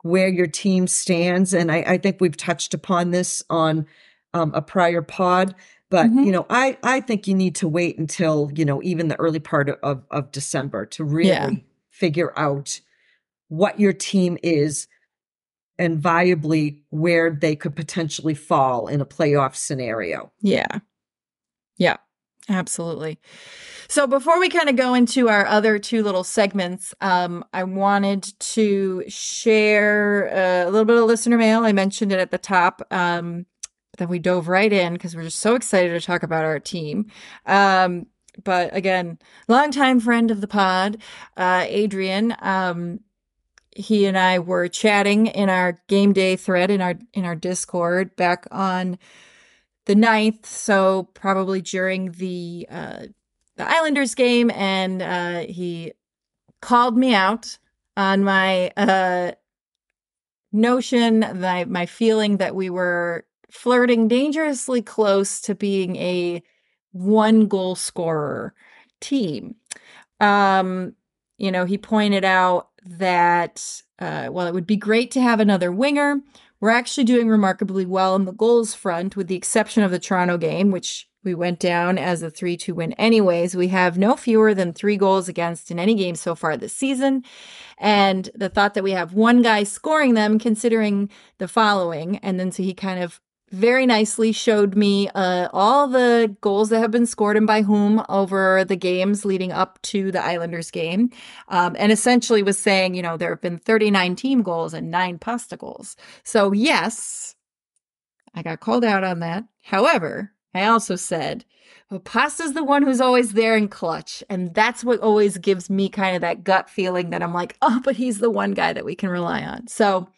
where your team stands. And I, I think we've touched upon this on um, a prior pod. But Mhm. you know, I, I think you need to wait until, you know, even the early part of, of December to really Yeah. figure out what your team is and viably where they could potentially fall in a playoff scenario. Yeah. Yeah, absolutely. So before we kind of go into our other two little segments, um, I wanted to share uh, a little bit of listener mail. I mentioned it at the top. Um, but then we dove right in because we're just so excited to talk about our team. Um, but again, longtime friend of the pod, uh, Adrian. Um, he and I were chatting in our game day thread in our in our Discord back on the 9th, so probably during the uh, the Islanders game, and uh, he called me out on my uh, notion, my my feeling that we were flirting dangerously close to being a one goal scorer team. Um, you know, he pointed out that uh, while it would be great to have another winger, we're actually doing remarkably well in the goals front, with the exception of the Toronto game, which we went down as a 3 2 win, anyways. We have no fewer than three goals against in any game so far this season. And the thought that we have one guy scoring them, considering the following. And then so he kind of very nicely showed me uh, all the goals that have been scored and by whom over the games leading up to the Islanders game. Um, and essentially was saying, you know, there have been 39 team goals and nine pasta goals. So, yes, I got called out on that. However, I also said, well, Pasta's the one who's always there in clutch. And that's what always gives me kind of that gut feeling that I'm like, oh, but he's the one guy that we can rely on. So,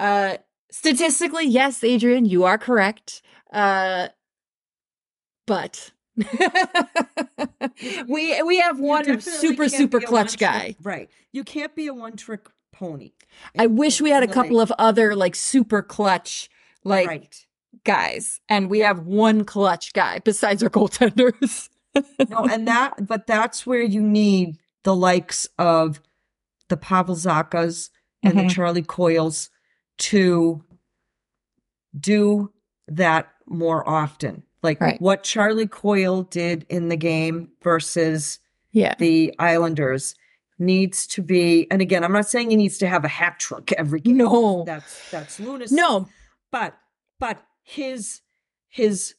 uh, statistically, yes, Adrian, you are correct. Uh, but we we have one super super clutch guy. Right. You can't be a one trick pony. I wish we had a couple of other like super clutch like right. guys, and we have one clutch guy besides our goaltenders. No, and that but that's where you need the likes of the Pavel Zachas and Mhm. the Charlie Coyles to do that more often. Like Right. what Charlie Coyle did in the game versus Yeah. the Islanders needs to be and again, I'm not saying he needs to have a hat trick every game. No. That's that's lunacy. No. but but his his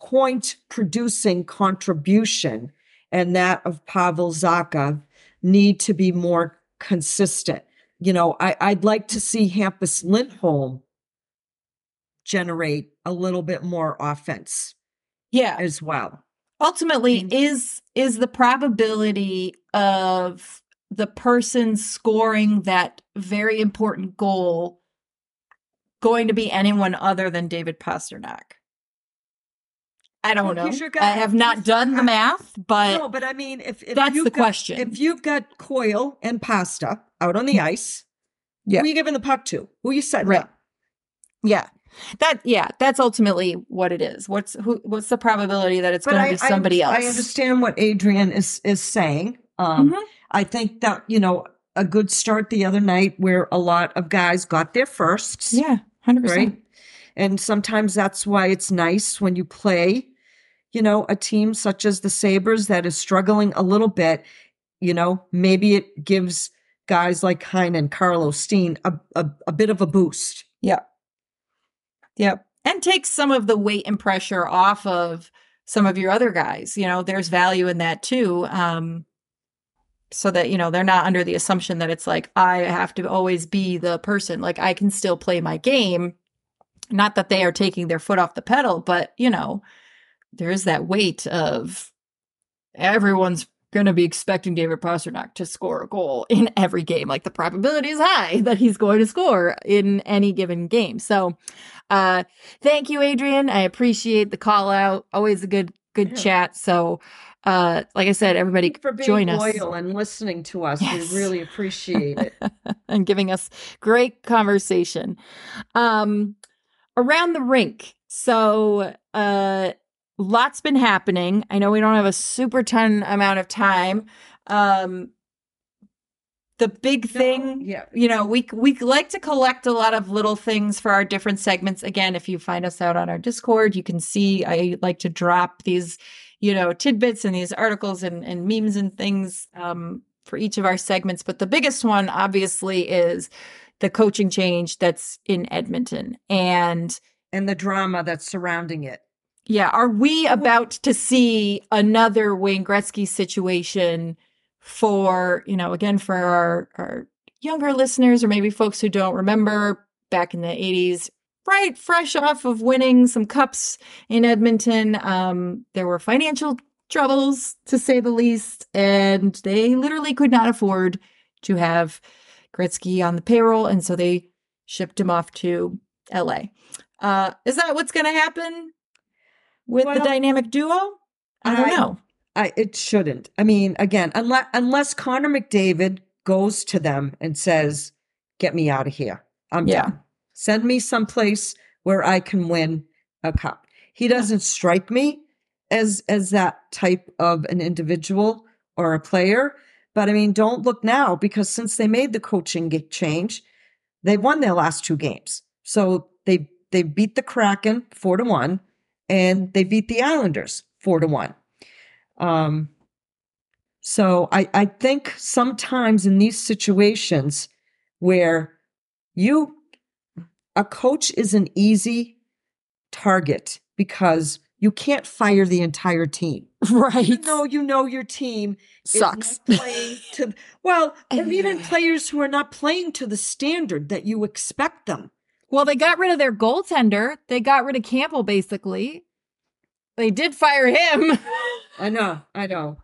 point producing contribution and that of Pavel Zacha need to be more consistent. You know, I, I'd like to see Hampus Lindholm generate a little bit more offense Yeah. as well. Ultimately, Mm. is is the probability of the person scoring that very important goal going to be anyone other than David Pastrnak? I don't Well, know. I have not done the math, but no, but I mean, if, if that's the got- question. If you've got Coyle and Pasta out on the ice, Yeah. who are you giving the puck to? Who are you setting Right. up? Yeah. That yeah, that's ultimately what it is. What's who what's the probability that it's going to be somebody I, else? I understand what Adrian is is saying. Um, Mhm. I think that you know a good start the other night where a lot of guys got there first, Yeah, 100%. right? And sometimes that's why it's nice when you play, you know, a team such as the Sabres that is struggling a little bit. You know, maybe it gives guys like Hein and Carlos Steen a, a, a bit of a boost. Yeah. Yep. Yeah. And takes some of the weight and pressure off of some of your other guys. You know, there's value in that too. Um so that, you know, they're not under the assumption that it's like I have to always be the person. Like I can still play my game. Not that they are taking their foot off the pedal, but you know, there is that weight of everyone's going to be expecting David Pastrnak to score a goal in every game. Like the probability is high that he's going to score in any given game. So, uh, thank you, Adrian. I appreciate the call out. Always a good, good yeah. chat. So, uh, like I said, everybody for being join us. and listening to us. Yes. We really appreciate it and giving us great conversation. Um, around the rink. So, uh, lots been happening. I know we don't have a super ton amount of time. Um, the big thing, yeah. you know, we we like to collect a lot of little things for our different segments. Again, if you find us out on our Discord, you can see I like to drop these, you know, tidbits and these articles and, and memes and things um, for each of our segments. But the biggest one, obviously, is the coaching change that's in Edmonton and and the drama that's surrounding it. Yeah. Are we about to see another Wayne Gretzky situation for, you know, again, for our, our younger listeners or maybe folks who don't remember back in the 80s, right? Fresh off of winning some cups in Edmonton. Um, there were financial troubles, to say the least, and they literally could not afford to have Gretzky on the payroll. And so they shipped him off to LA. Uh, is that what's going to happen with well, the dynamic duo? I don't I, know. I, it shouldn't. I mean, again, unless unless Connor McDavid goes to them and says, "Get me out of here. I'm yeah. done. Send me someplace where I can win a cup." He doesn't strike me as as that type of an individual or a player. But I mean, don't look now because since they made the coaching change, they've won their last two games. So they they beat the Kraken four to one and they beat the Islanders four to one. Um, so I, I think sometimes in these situations where you, a coach is an easy target because you can't fire the entire team. Right. You know, you know your team sucks. to well, and even players who are not playing to the standard that you expect them. Well, they got rid of their goaltender. They got rid of Campbell, basically. They did fire him. I know, I know.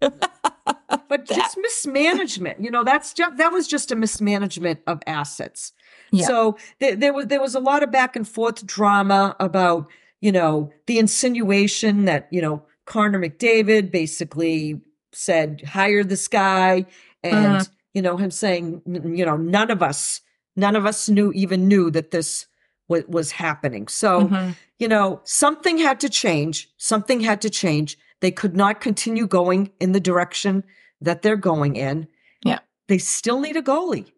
but just mismanagement, you know, that's just that was just a mismanagement of assets. Yeah. So th- there was there was a lot of back and forth drama about, you know, the insinuation that, you know, Connor McDavid basically said, hire this guy. And, uh-huh. you know, him saying, you know, none of us None of us knew even knew that this w- was happening. So, mm-hmm. you know, something had to change. Something had to change. They could not continue going in the direction that they're going in. Yeah. They still need a goalie,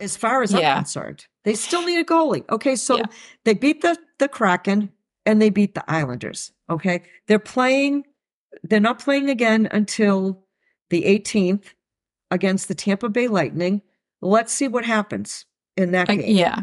as far as yeah. I'm concerned. They still need a goalie. Okay. So yeah. they beat the, the Kraken and they beat the Islanders. Okay. They're playing, they're not playing again until the 18th against the Tampa Bay Lightning. Let's see what happens in that game. yeah.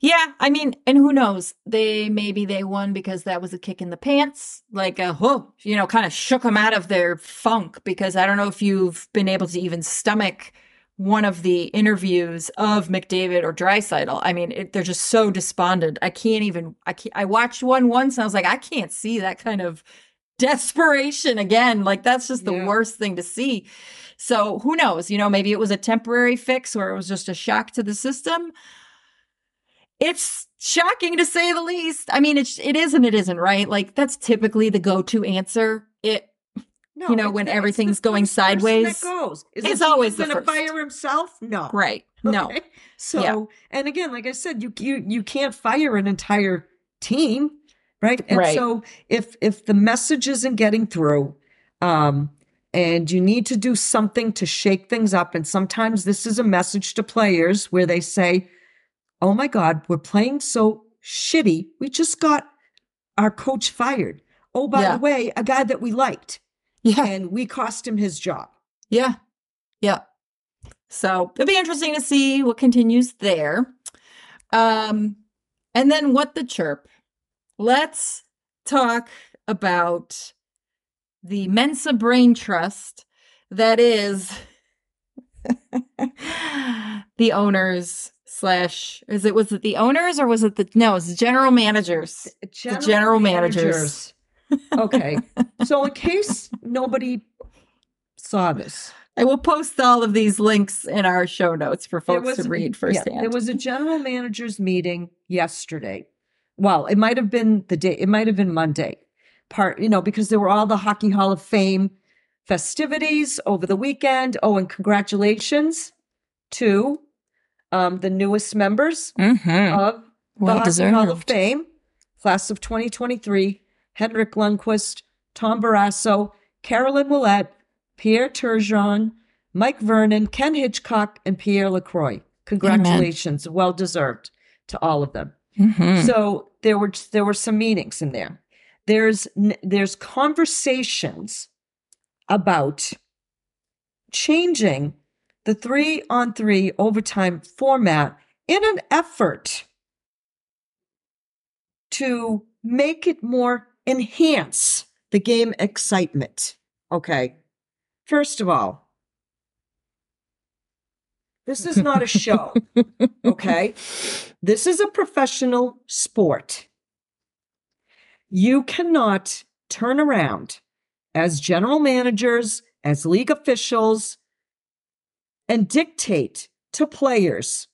Yeah, I mean, and who knows? They maybe they won because that was a kick in the pants, like a whoa, you know, kind of shook them out of their funk. Because I don't know if you've been able to even stomach one of the interviews of McDavid or Draisaitl. I mean, it, they're just so despondent. I can't even. I can't, I watched one once and I was like, I can't see that kind of desperation again. Like that's just the yeah. worst thing to see. So who knows? You know, maybe it was a temporary fix or it was just a shock to the system. It's shocking to say the least. I mean, it's it is and it isn't, right? Like that's typically the go-to answer. It no, you know, when the, everything's going sideways. goes. Is it's always going to fire himself? No. Right. No. Okay. So, yeah. and again, like I said, you you you can't fire an entire team, right? And right. so if if the message isn't getting through, um, and you need to do something to shake things up. And sometimes this is a message to players where they say, Oh my God, we're playing so shitty. We just got our coach fired. Oh, by yeah. the way, a guy that we liked. Yeah. And we cost him his job. Yeah. Yeah. So it'll be interesting to see what continues there. Um, and then what the chirp. Let's talk about the Mensa Brain Trust that is the owner's slash is it was it the owners or was it the no, it's the general managers. General, general managers. okay. so in case nobody saw this, I will post all of these links in our show notes for folks was- to read yeah, firsthand. there was a general managers meeting yesterday. Well, it might have been the day, it might have been Monday. Part, you know, because there were all the Hockey Hall of Fame festivities over the weekend. Oh, and congratulations to um, the newest members Mhm. of the Well Hockey Hall of. Fame, class of 2023, Henrik Lundqvist, Tom Barrasso, Caroline Ouellette, Pierre Turgeon, Mike Vernon, Ken Hitchcock, and Pierre LaCroix. Congratulations. Well deserved to all of them. Mhm. So there were there were some meetings in there. There's there's conversations about changing the three on three overtime format in an effort to make it more enhance the game excitement. Okay. First of all, this is not a show. Okay. This is a professional sport. You cannot turn around as general managers, as league officials, and dictate to players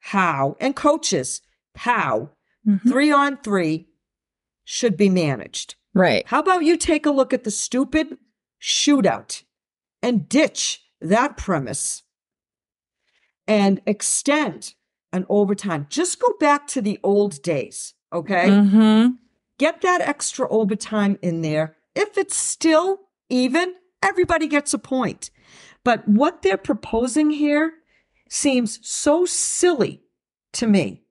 how, and coaches, how Mhm. three on three should be managed. Right. How about you take a look at the stupid shootout and ditch that premise and extend an overtime? Just go back to the old days, okay? Mhm. Get that extra overtime in there. If it's still even, everybody gets a point. But what they're proposing here seems so silly to me.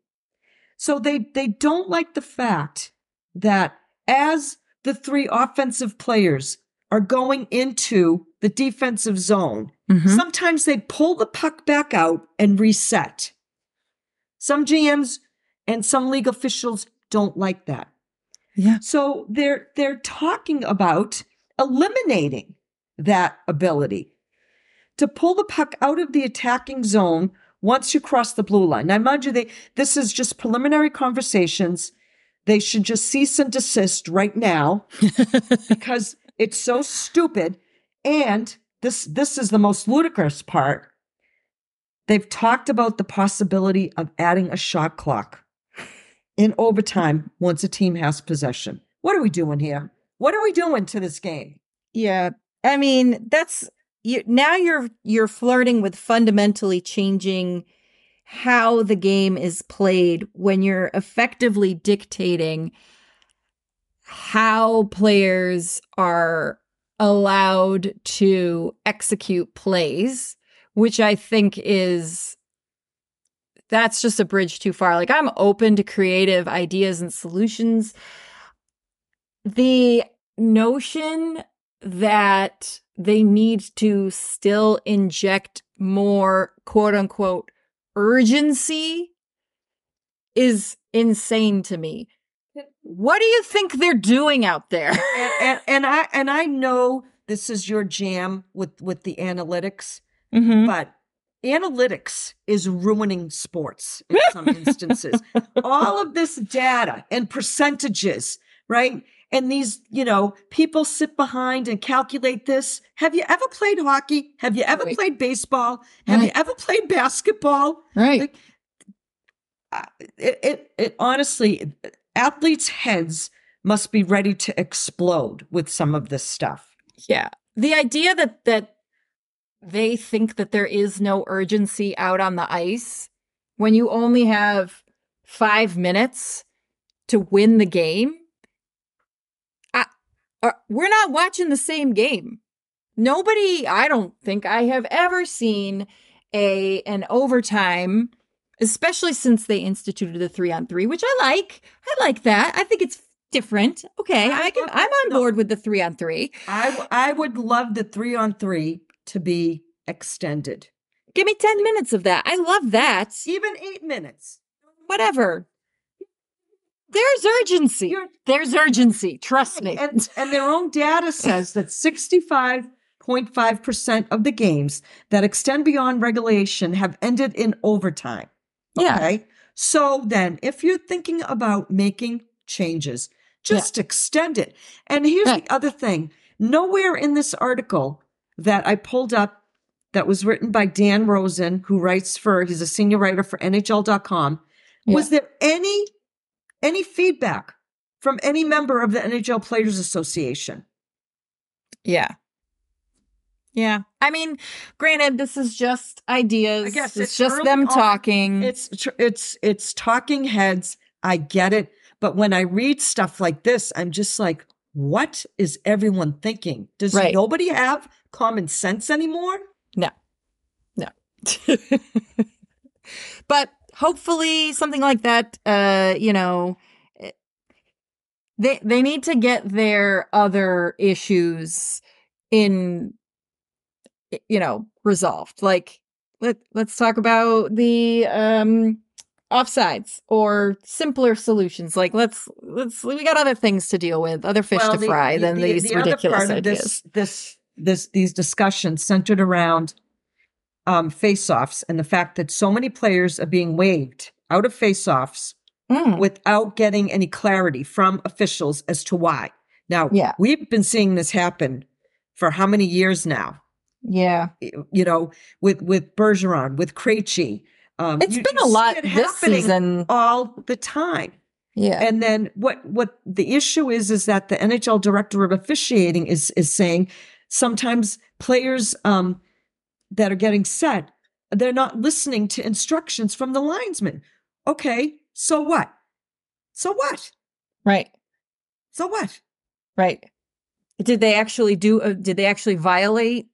So they they don't like the fact that as the three offensive players are going into the defensive zone, Mhm. sometimes they pull the puck back out and reset. Some GMs and some league officials don't like that. Yeah. So they're they're talking about eliminating that ability to pull the puck out of the attacking zone once you cross the blue line. Now, mind you, they this is just preliminary conversations. They should just cease and desist right now because it's so stupid. And this this is the most ludicrous part. They've talked about the possibility of adding a shot clock in overtime once a team has possession. What are we doing here? What are we doing to this game? Yeah. I mean, that's you now you're you're flirting with fundamentally changing how the game is played when you're effectively dictating how players are allowed to execute plays, which I think is that's just a bridge too far. Like I'm open to creative ideas and solutions. The notion that they need to still inject more quote unquote urgency is insane to me. What do you think they're doing out there? And, and, and I and I know this is your jam with with the analytics, Mm-hmm. but analytics is ruining sports in some instances. All of this data and percentages, right? And these, you know, people sit behind and calculate this. Have you ever played hockey? Have you ever Right. played baseball? Have you ever played basketball? Right. Like, uh, it, it, it honestly, athletes' heads must be ready to explode with some of this stuff. Yeah. The idea that that they think that there is no urgency out on the ice when you only have 5 minutes to win the game. I, uh, we're not watching the same game. Nobody, I don't think I have ever seen a an overtime especially since they instituted the 3 on 3, which I like. I like that. I think it's different. Okay, I, I can. I'm on board with the 3 on 3. I I would love the three on three to be extended, Give me 10 minutes of that. I love that. even eight minutes. Whatever. There's urgency. You're- There's urgency. Trust me. And, and their own data says that 65.5% of the games that extend beyond regulation have ended in overtime. Yeah. So then, if you're thinking about making changes, just extend it. And here's Right. the other thing nowhere in this article that I pulled up that was written by Dan Rosen, who writes for, he's a senior writer for NHL.com, was there any any feedback from any member of the NHL Players Association? Yeah. Yeah. I mean, granted, this is just ideas. I guess it's, it's just them on. talking. It's it's it's talking heads. I get it, but when I read stuff like this, I'm just like, what is everyone thinking? Does Right. nobody have common sense anymore? No, no. but hopefully something like that uh you know eh, they they need to get their other issues in you know resolved like let let's talk about the um offsides or simpler solutions like let's let's we got other things to deal with other fish Well, to the- fry the- than the- these ridiculous ideas This this this these discussions centered around um, face-offs and the fact that so many players are being waived out of face-offs Mm, without getting any clarity from officials as to why. Now, Yeah. we've been seeing this happen for how many years now? yeah You know, with with Bergeron, with Krejci. Um, It's you- been a lot this season all the time. yeah And then what what the issue is is that the NHL director of officiating is is saying sometimes players um that are getting set they're not listening to instructions from the linesman. Okay, so what? So what? right So what? Right. Did they actually do? Uh, did they actually violate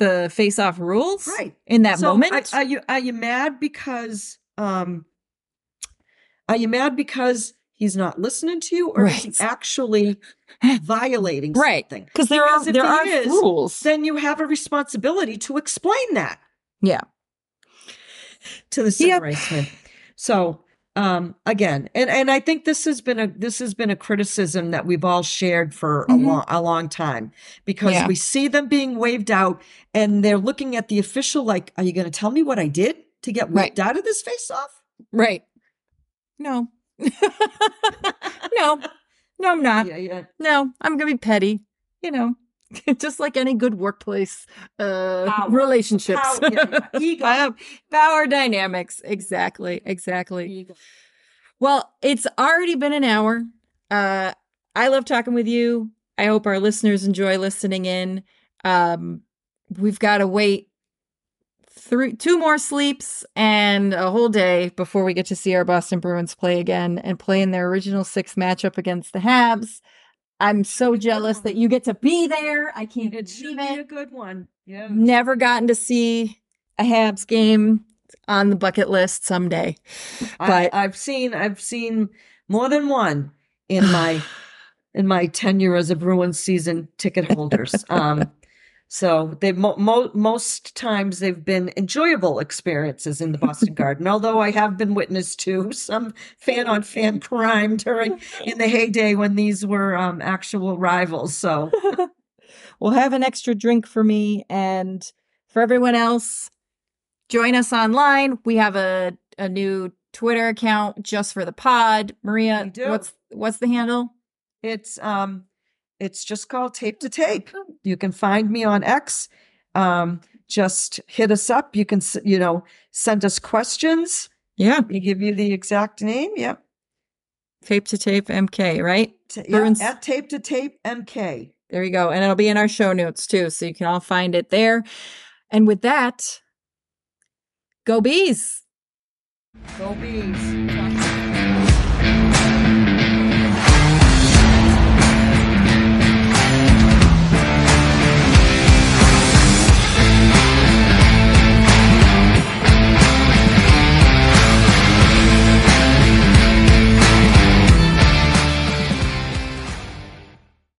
the face-off rules? Right. in that So moment. Are, are you are you mad because um are you mad because he's not listening to you or is he actually violating Right. something? Because there are because there are is, rules. Then you have a responsibility to explain that. Yeah. to the Yep. civil rights man. So um again, and and I think this has been a this has been a criticism that we've all shared for Mhm. a long a long time because Yeah. we see them being waved out and they're looking at the official like, are you going to tell me what I did to get Right. waved out of this face off? Right. No. no. No, I'm not. Yeah, yeah. No, I'm gonna be petty. You know, just like any good workplace uh Power. relationships. Power, yeah, yeah. Ego. Power- dynamics. Exactly. Exactly. Well, it's already been an hour. Uh, I love talking with you. I hope our listeners enjoy listening in. Um, we've got to wait three, two more sleeps and a whole day before we get to see our Boston Bruins play again and play in their original six matchup against the Habs. I'm so jealous that you get to be there. I can't It believe be it. a good one. Yeah. Never gotten to see a Habs game on the bucket list someday. I, But- I've seen I've seen more than one in my in my tenure as a Bruins season ticket holders. Um, so they mo- mo- most times they've been enjoyable experiences in the Boston Garden. Although I have been witness to some fan on fan crime during in the heyday when these were um, actual rivals. So We'll have an extra drink for me and for everyone else. Join us online. We have a, a new Twitter account just for the pod. Maria, what's what's the handle? It's um it's just called tape to tape. You can find me on X. Um just hit us up. You can you know send us questions. Yeah. We give you the exact name. Yep. Tape to tape MK, right? Yeah, at tape to tape MK. There you go. And it'll be in our show notes too. So you can all find it there. And with that, go bees. Go bees.